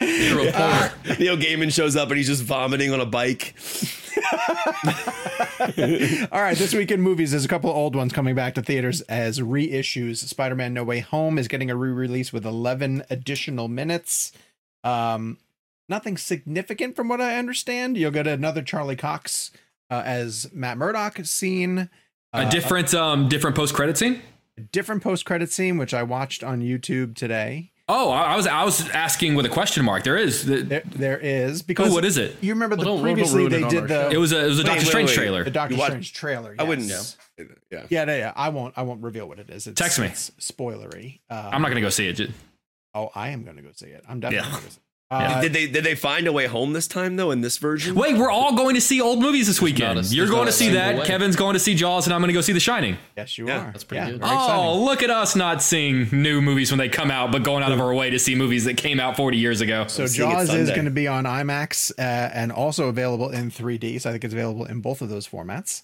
He's a reporter. Neil Gaiman shows up, and he's just vomiting on a bike. All right, this week in movies, there's a couple of old ones coming back to theaters as reissues. Spider-Man: No Way Home is getting a re-release with 11 additional minutes. Um, nothing significant from what I understand. You'll get another Charlie Cox uh, as Matt Murdock scene. A different um different post credit scene. A different post-credit scene, which I watched on YouTube today. Oh, I, I was I was asking with a question mark. There is. The, There, there is because Oh, what is it? You remember Well, the don't- don't previously they did our the it was a it was a Wait, Doctor wait, Strange wait. trailer. the Doctor You watch- Strange trailer. I wouldn't know. Yeah. Yeah, yeah, yeah. I won't. I won't reveal what it is. It's, Text me. It's spoilery. Um, I'm not gonna go see it. Oh, I am going to go see it. I'm definitely Yeah. going to go see it. Uh, Did they did they find a way home this time though in this version? Wait, we're all going to see old movies this not weekend. a- You're going to see that. way. Kevin's going to see Jaws, and I'm going to go see The Shining. Yes, you Yeah, are. that's pretty Yeah, good. very Oh, exciting. look at us not seeing new movies when they come out, but going out of our way to see movies that came out 40 years ago. So seeing it Jaws is going to be on IMAX uh, and also available in 3D. So I think it's available in both of those formats.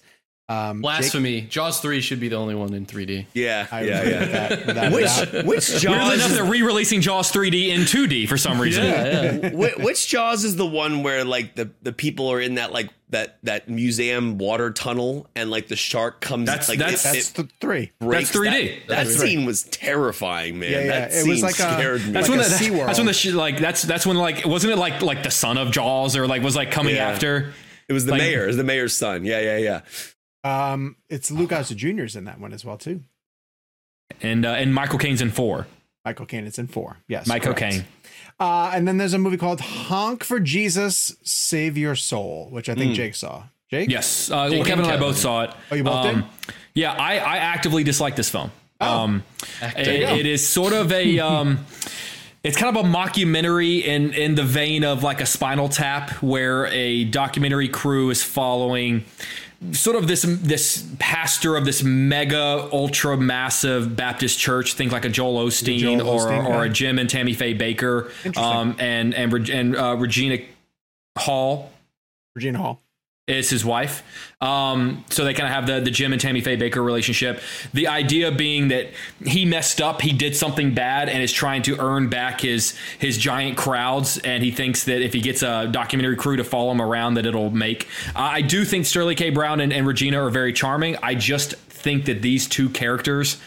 Um, Jake- Blasphemy. Jaws 3 should be the only one in 3D. Yeah, I yeah, yeah. with that, without a Which doubt. which Weirdly Jaws? enough, they're re-releasing Jaws 3D in 2D for some reason. which, which Jaws is the one where like the the people are in that like that that museum water tunnel and like the shark comes That's- like that's- it, That's it the three. That's 3D. That, that That's scene was terrifying, man. Yeah, yeah. That It was like a- me. That's Like when a the, SeaWorld. that's when the sh- like that's that's when like wasn't it like like the son of Jaws or like was like coming Yeah. after it was the like- mayor. It was the mayor's son. Yeah, yeah, yeah. Um, it's Lou Gossett Jr.'s in that one as well too. and uh, and Michael Caine's in four. Michael Caine is in four. Yes, Michael correct. Caine. Uh, and then there's a movie called Honk for Jesus, Save Your Soul, which I think Jake saw. Jake, Yes. Uh, well, Kevin and and I both saw it. Oh, you both did? Yeah, I, I actively dislike this film. Um, Active. it- it is sort of a. Um, it's kind of a mockumentary in in the vein of like a Spinal Tap, where a documentary crew is following sort of this this pastor of this mega ultra massive Baptist church. Think like a Joel Osteen, Joel or Osteen or a Jim and Tammy Faye Bakker, um, and and and uh, Regina Hall Regina Hall. Is his wife. Um, so they kind of have the the Jim and Tammy Faye Bakker relationship. The idea being that he messed up, he did something bad, and is trying to earn back his his giant crowds. And he thinks that if he gets a documentary crew to follow him around, that it'll make. I do think Sterling K. Brown and, and Regina are very charming. I just think that these two characters.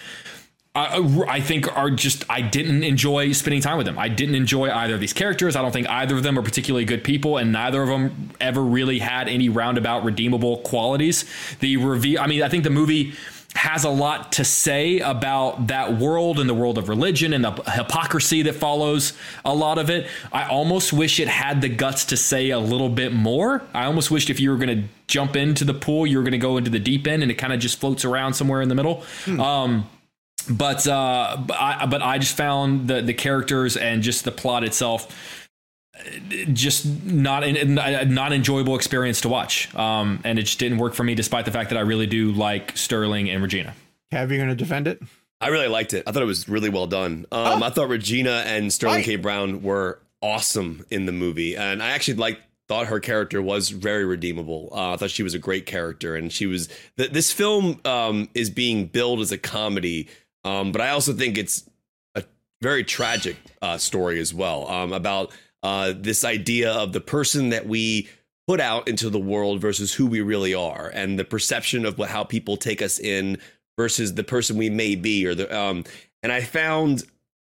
I, I think are just I didn't enjoy spending time with them. I didn't enjoy either of these characters. I don't think either of them are particularly good people, and neither of them ever really had any roundabout redeemable qualities. The review, I mean, I think the movie has a lot to say about that world and the world of religion and the hypocrisy that follows a lot of it. I almost wish it had the guts to say a little bit more. I almost wished if you were going to jump into the pool, you were going to go into the deep end and it kind of just floats around somewhere in the middle. Um, but uh, but I, but I just found the the characters and just the plot itself uh, just not an, not enjoyable experience to watch. Um, and it just didn't work for me, despite the fact that I really do like Sterling and Regina. Have you going to defend it? I really liked it. I thought it was really well done. Um, I thought Regina and Sterling Right. K. Brown were awesome in the movie, and I actually like thought her character was very redeemable. Uh, I thought she was a great character, and she was. Th- this film um, is being billed as a comedy, um, but I also think it's a very tragic uh, story as well um, about uh, this idea of the person that we put out into the world versus who we really are, and the perception of what, how people take us in versus the person we may be, or the um. And I found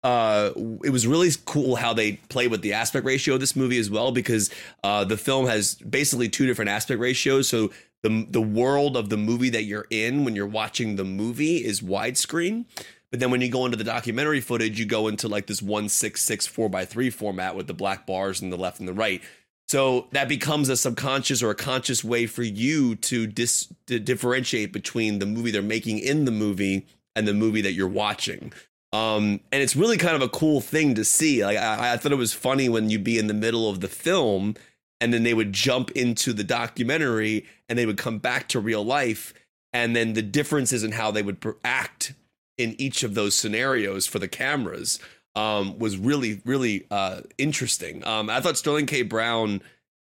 uh, it was really cool how they play with the aspect ratio of this movie as well, because uh, the film has basically two different aspect ratios. So the the world of the movie that you're in when you're watching the movie is widescreen. But then when you go into the documentary footage, you go into like this one six six four by three format with the black bars in the left and the right. So that becomes a subconscious or a conscious way for you to dis to differentiate between the movie they're making in the movie and the movie that you're watching. Um, and it's really kind of a cool thing to see. Like I, I thought it was funny when you'd be in the middle of the film and then they would jump into the documentary and they would come back to real life and then the differences in how they would act in each of those scenarios for the cameras um, was really really uh, interesting. Um, I thought Sterling K. Brown.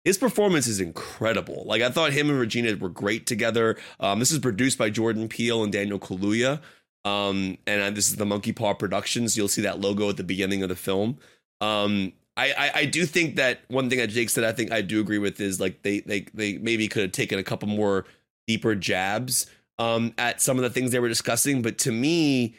His performance is incredible. Like I thought him and Regina were great together. Um, this is produced by Jordan Peele and Daniel Kaluuya, um, and uh, this is the Monkey Paw Productions. You'll see that logo at the beginning of the film. Um, I, I, I do think that one thing that Jake said, I think I do agree with is like they they they maybe could have taken a couple more deeper jabs um, at some of the things they were discussing. But to me,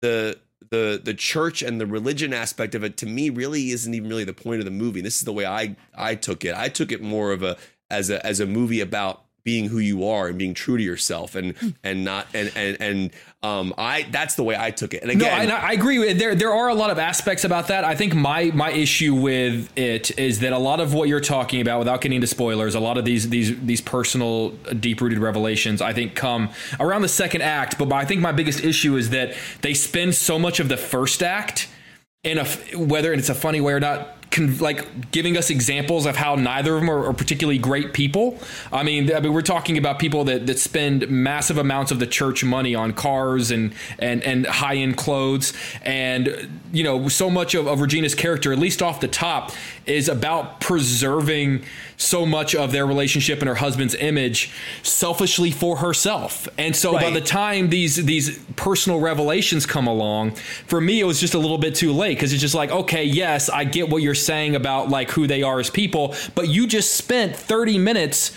the the the church and the religion aspect of it to me really isn't even really the point of the movie. This is the way I I took it. I took it more of a as a as a movie about being who you are and being true to yourself and and not and and and um I that's the way I took it. And No, again, and I I agree. with There, there are a lot of aspects about that. I think my my issue with it is that a lot of what you're talking about, without getting into spoilers, a lot of these these these personal, deep rooted revelations, I think, come around the second act. But I think my biggest issue is that they spend so much of the first act in a whether it's a funny way or not. Con, like giving us examples of how neither of them are, are particularly great people. I mean, I mean, we're talking about people that, that spend massive amounts of the church money on cars and and and high end clothes, and you know, so much of, of Regina's character, at least off the top, is about preserving so much of their relationship and her husband's image selfishly for herself. And so by the time these these personal revelations come along, for me it was just a little bit too late because it's just like, okay, yes, I get what you're saying about like who they are as people, but you just spent 30 minutes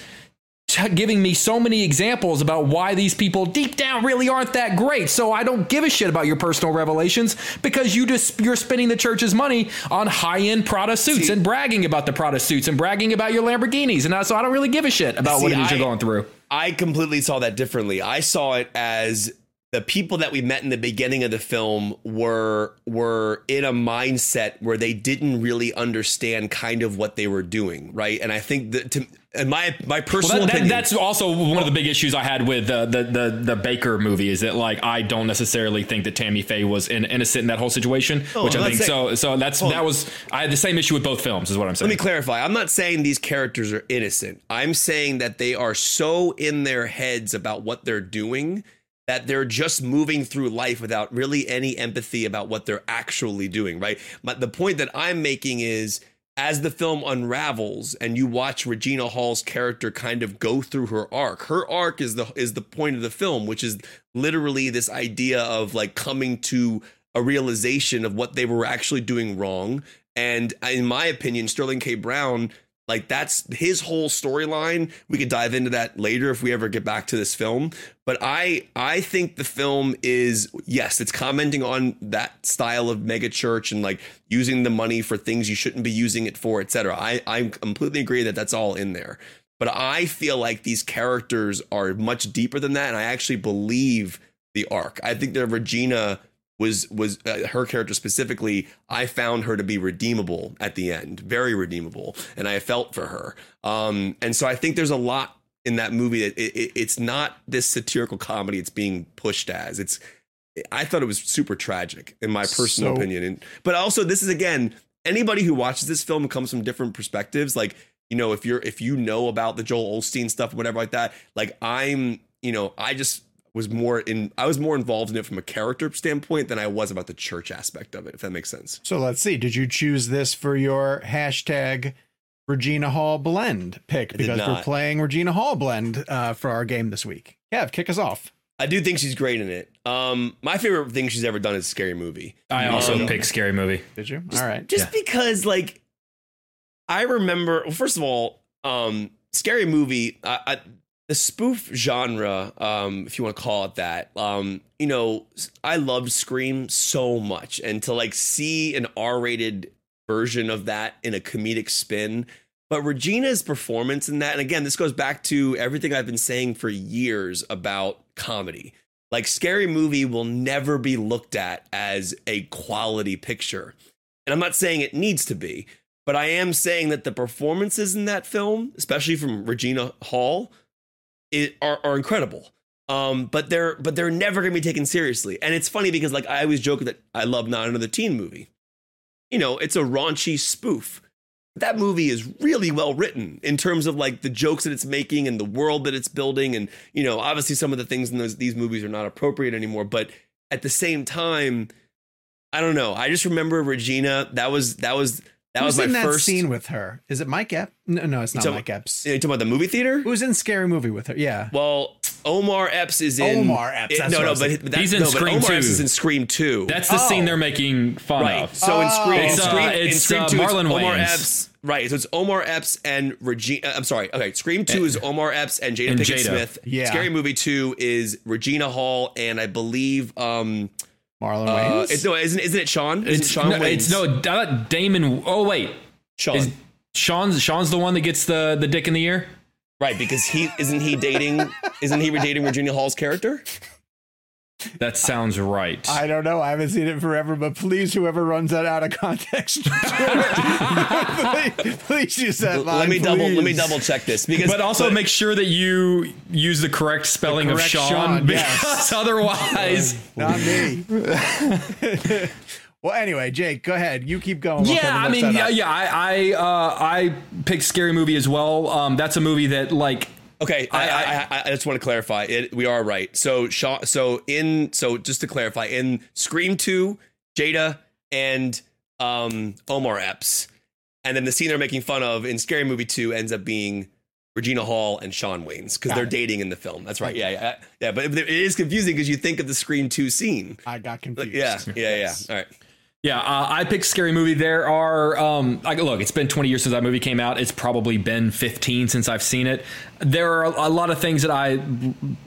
t- giving me so many examples about why these people deep down really aren't that great. So I don't give a shit about your personal revelations because you just you're spending the church's money on high-end Prada suits See- and bragging about the Prada suits and bragging about your Lamborghinis and I, so I don't really give a shit about what See, it is you're going through. I completely saw that differently. I saw it as the people that we met in the beginning of the film were were in a mindset where they didn't really understand kind of what they were doing, right? And I think that to and my my personal Well, that, that, opinion, that's also one of the big issues I had with uh, the the the Bakker movie is that like I don't necessarily think that Tammy Faye was in, innocent in that whole situation, Oh, which I think saying- so. So that's Hold that was I had the same issue with both films, is what I'm saying. Let me clarify. I'm not saying these characters are innocent. I'm saying that they are so in their heads about what they're doing that they're just moving through life without really any empathy about what they're actually doing, right? But the point that I'm making is as the film unravels and you watch Regina Hall's character kind of go through her arc. Her arc is the is the point of the film, which is literally this idea of like coming to a realization of what they were actually doing wrong. And in my opinion, Sterling K. Brown, like that's his whole storyline. We could dive into that later if we ever get back to this film. But I I think the film is yes, it's commenting on that style of mega church and like using the money for things you shouldn't be using it for, etc. I I completely agree that that's all in there. But I feel like these characters are much deeper than that, and I actually believe the arc. I think that Regina was was uh, her character specifically i found her to be redeemable at the end very redeemable and i felt for her. Um and so i think there's a lot in that movie that it, it, it's not this satirical comedy it's being pushed as. It's i thought it was super tragic in my personal So- opinion. And but also this is again anybody who watches this film comes from different perspectives. Like you know if you're if you know about the Joel Osteen stuff whatever like that like i'm you know i just was more in I was more involved in it from a character standpoint than I was about the church aspect of it, if that makes sense. So let's see. Did you choose this for your hashtag Regina Hall blend pick? Because we're playing Regina Hall blend uh, for our game this week. Kev, kick us off. I do think she's great in it. Um, my favorite thing she's ever done is Scary Movie. I also Um, picked Scary Movie. Did you? All right. just because like I remember well, first of all, um, Scary Movie, I, I, the spoof genre, um, if you want to call it that, um, you know, I loved Scream so much, and to like see an R-rated version of that in a comedic spin. But Regina's performance in that, and again, this goes back to everything I've been saying for years about comedy. Like, Scary Movie will never be looked at as a quality picture. And I'm not saying it needs to be, but I am saying that the performances in that film, especially from Regina Hall, it, are, are incredible. Um, but they're but they're never to be taken seriously. And it's funny because like I always joke that I love not another teen movie. You know, it's a raunchy spoof. That movie is really well written in terms of like the jokes that it's making and the world that it's building. And you know, obviously some of the things in those these movies are not appropriate anymore. But at the same time, I don't know. I just remember Regina. That was that was that Who's was my in that first scene with her? Is it Mike Epps? No, no, it's not talking- Mike Epps. You talking about the movie theater? Who's in Scary Movie with her? Yeah. Well, Omar Epps is in Omar Epps, it- that's no, what I no, was but, thinking. but that's, He's in no, but Omar 2. Epps is in Scream Two. That's the scene they're making fun right. of. So in Scream, in It's, uh, Scream, in it's, Scream uh, 2, Marlon it's Omar Wayans. Epps. Right. So it's Omar Epps and Regina. uh, I'm sorry. Okay. Scream Two is Omar Epps and Jada And Pinkett Jada. Smith. Yeah. Scary Movie Two is Regina Hall and I believe um Marlon uh, Wayans. it's, no isn't isn't it Sean? Isn't It's Sean no, Wayans? it's no I Damon. Oh wait, Sean. is Sean's Sean's the one that gets the the dick in the ear? right because he isn't he dating isn't he dating Virginia Hall's character? That sounds right. I don't know. I haven't seen it forever, but please, whoever runs that out of context, please, please use that line. let me double let me double check this because but also make sure that you use the correct spelling correct of Sean, Sean, because yes. otherwise, Not me. well, anyway, Jake, go ahead. You keep going. while yeah, I mean, yeah, yeah, I I uh, I picked Scary Movie as well. Um, that's a movie that like Okay, I, I- I, I, just want to clarify. It, we are right. So, Shaw, so in so just to clarify, in Scream Two, Jada and um, Omar Epps, and then the scene they're making fun of in Scary Movie Two ends up being Regina Hall and Sean Wayans because they're it. dating in the film. That's right. Yeah, yeah, yeah. But it is confusing because you think of the Scream Two scene. I got Like, confused. yeah, yeah, Yes. yeah. All right. Yeah, uh, I picked Scary Movie. There are, um, like, look, it's been 20 years since that movie came out. It's probably been 15 since I've seen it. There are a, a lot of things that I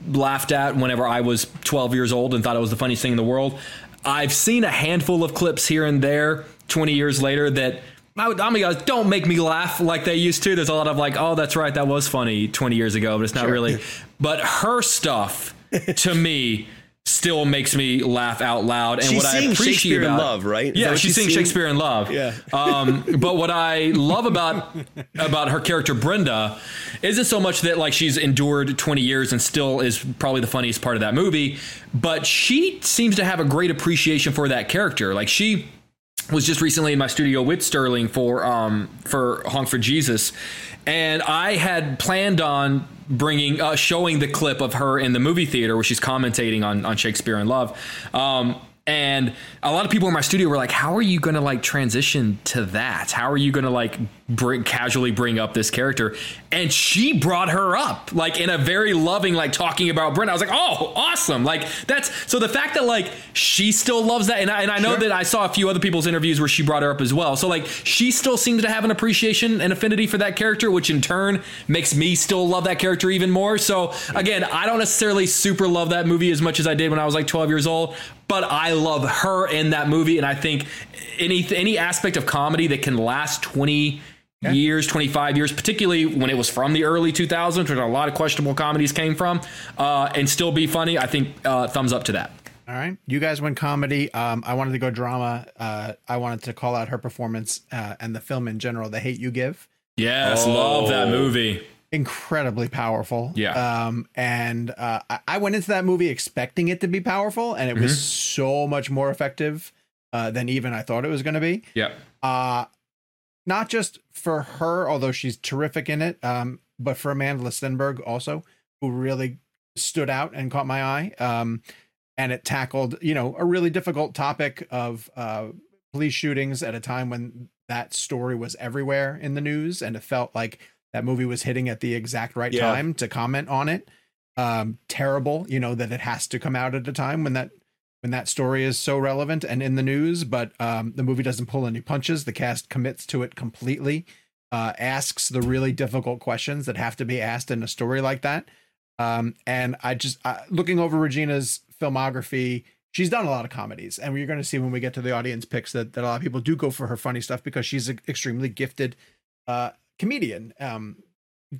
laughed at whenever I was 12 years old and thought it was the funniest thing in the world. I've seen a handful of clips here and there 20 years later that. I would, I guys, don't make me laugh like they used to. There's a lot of like, oh, that's right, that was funny 20 years ago, but it's not really. But her stuff, to me, still makes me laugh out loud. And She's what I seeing appreciate Shakespeare in about, Love, right? Is Yeah, she's she's? Shakespeare in Love. Yeah. Um, but what I love about about her character Brenda isn't so much that like she's endured 20 years and still is probably the funniest part of that movie, but she seems to have a great appreciation for that character. Like she was just recently in my studio with Sterling for um for Honk for Jesus, and I had planned on bringing uh, showing the clip of her in the movie theater where she's commentating on on Shakespeare in Love. Um, and a lot of people in my studio were like, "How are you going to like transition to that? How are you going to like bring casually bring up this character?" And she brought her up like in a very loving, like talking about Brent. I was like, "Oh, awesome!" Like that's so the fact that like she still loves that, and I, and I know that I saw a few other people's interviews where she brought her up as well. So like she still seems to have an appreciation and affinity for that character, which in turn makes me still love that character even more. So again, I don't necessarily super love that movie as much as I did when I was like 12 years old, but I love her in that movie, and I think any any aspect of comedy that can last 20 years, 25 years, particularly when it was from the early 2000s, where a lot of questionable comedies came from, uh, and still be funny, I think uh, thumbs up to that. All right. You guys went comedy. Um, I wanted to go drama. Uh, I wanted to call out her performance uh, and the film in general, The Hate You Give. Yes, love that movie. Incredibly powerful. Yeah. Um, and uh, I- I went into that movie expecting it to be powerful, and it was so much more effective uh, than even I thought it was going to be. Yeah. uh not just for her although she's terrific in it um but for Amandla Stenberg also who really stood out and caught my eye um and it tackled you know a really difficult topic of uh police shootings at a time when that story was everywhere in the news and it felt like that movie was hitting at the exact right Yeah. time to comment on it um terrible you know that it has to come out at a time when that when that story is so relevant and in the news, but um, the movie doesn't pull any punches. The cast commits to it completely, uh, asks the really difficult questions that have to be asked in a story like that. Um, and I just uh, looking over Regina's filmography, she's done a lot of comedies, and we're going to see when we get to the audience picks that, that a lot of people do go for her funny stuff because she's an extremely gifted uh, comedian. Um,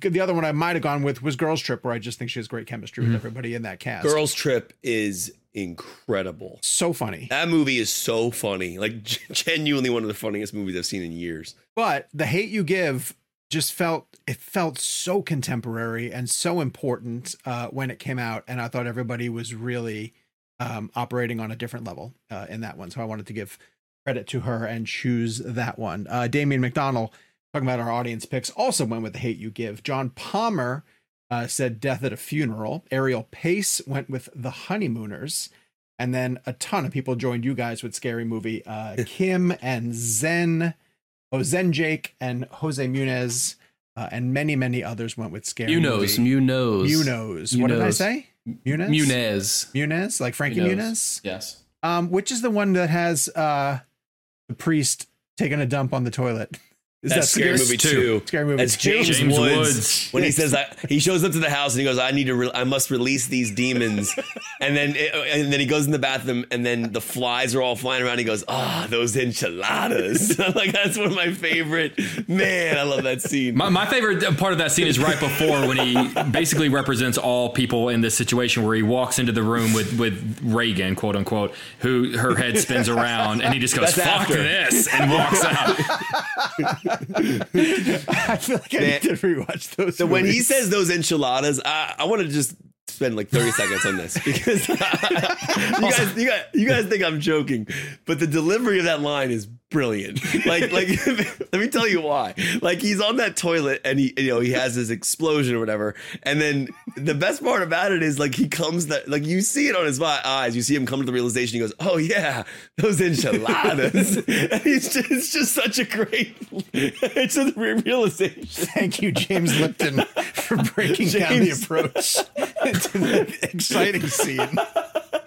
the other one I might have gone with was Girls Trip, where I just think she has great chemistry with everybody in that cast. Girls Trip is incredible. so funny. That movie is so funny. Like genuinely one of the funniest movies I've seen in years. but the hate you give just felt it felt so contemporary and so important uh, when it came out and i thought everybody was really um, operating on a different level uh, in that one so i wanted to give credit to her and choose that one uh, damien mcdonald talking about our audience picks also went with the hate you give john palmer uh, said death at a funeral ariel pace went with the honeymooners and then a ton of people joined you guys with scary movie uh, kim and zen Oh, Zen Jake and Jose Munez uh, and many, many others went with Scary Munoz, Movie. Munoz. Munoz. What did I say? Munez? Munez. Munez, like Frankie Muniz? Yes. Um, which is the one that has uh, the priest taking a dump on the toilet? Is That's Scary Movie two. Scary Movie That's? James, James Woods, Woods. when he says that he shows up to the house and he goes, "I need to, re- I must release these demons," and then and then he goes in the bathroom and then the flies are all flying around. He goes, "Ah, those enchiladas!" like that's one of my favorite. Man, I love that scene. My, my favorite part of that scene is right before when he basically represents all people in this situation where he walks into the room with, with Reagan, quote unquote, who her head spins around and he just goes, That's fuck after. this, and walks out. I feel like I need to rewatch those. So when he says those enchiladas, I, I want to just spend like 30 seconds on this because you guys, you guys, you guys think I'm joking, but the delivery of that line is brilliant. Like, like, let me tell you why. Like, he's on that toilet and he, you know, he has his explosion or whatever, and then the best part about it is like he comes that, like you see it on his eyes, you see him come to the realization. He goes, "Oh yeah, those enchiladas." and he's just, it's just such a great, it's a re- realization. Thank you, James Lipton, for breaking down the approach to the exciting scene.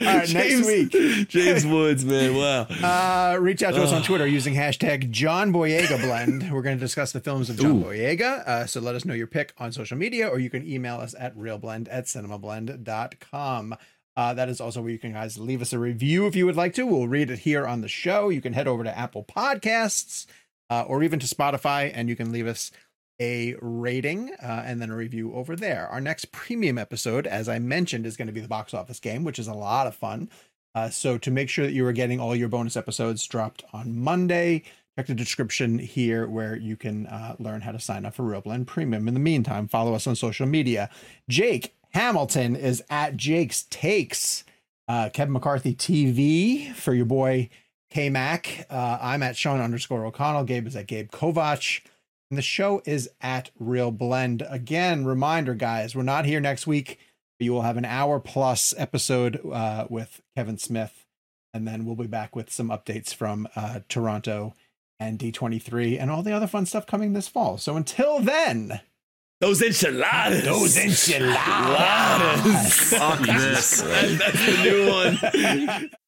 All right, next week. James Woods, man, wow. Uh, reach out to us on Twitter using hashtag John Boyega Blend. We're going to discuss the films of John Boyega. Uh, so let us know your pick on social media, or you can email us at reelblend at cinemablend.com. Uh, that is also where you can guys leave us a review if you would like to. We'll read it here on the show. You can head over to Apple Podcasts uh, or even to Spotify, and you can leave us a rating uh, and then a review over there. Our next premium episode, as I mentioned, is going to be the box office game, which is a lot of fun. Uh, so to make sure that you are getting all your bonus episodes dropped on Monday, check the description here where you can uh, learn how to sign up for ReelBlend Premium. In the meantime, follow us on social media. Jake Hamilton is at Jake's Takes. Uh, Kevin McCarthy TV for your boy K Mac. Uh, I'm at Sean underscore O'Connell. Gabe is at Gabe Kovach. And the show is at ReelBlend. Again, reminder, guys, we're not here next week. You will have an hour plus episode uh, with Kevin Smith. And then we'll be back with some updates from uh, Toronto and D23 and all the other fun stuff coming this fall. So until then, Those enchiladas. those enchiladas. Fuck this. That's the new one.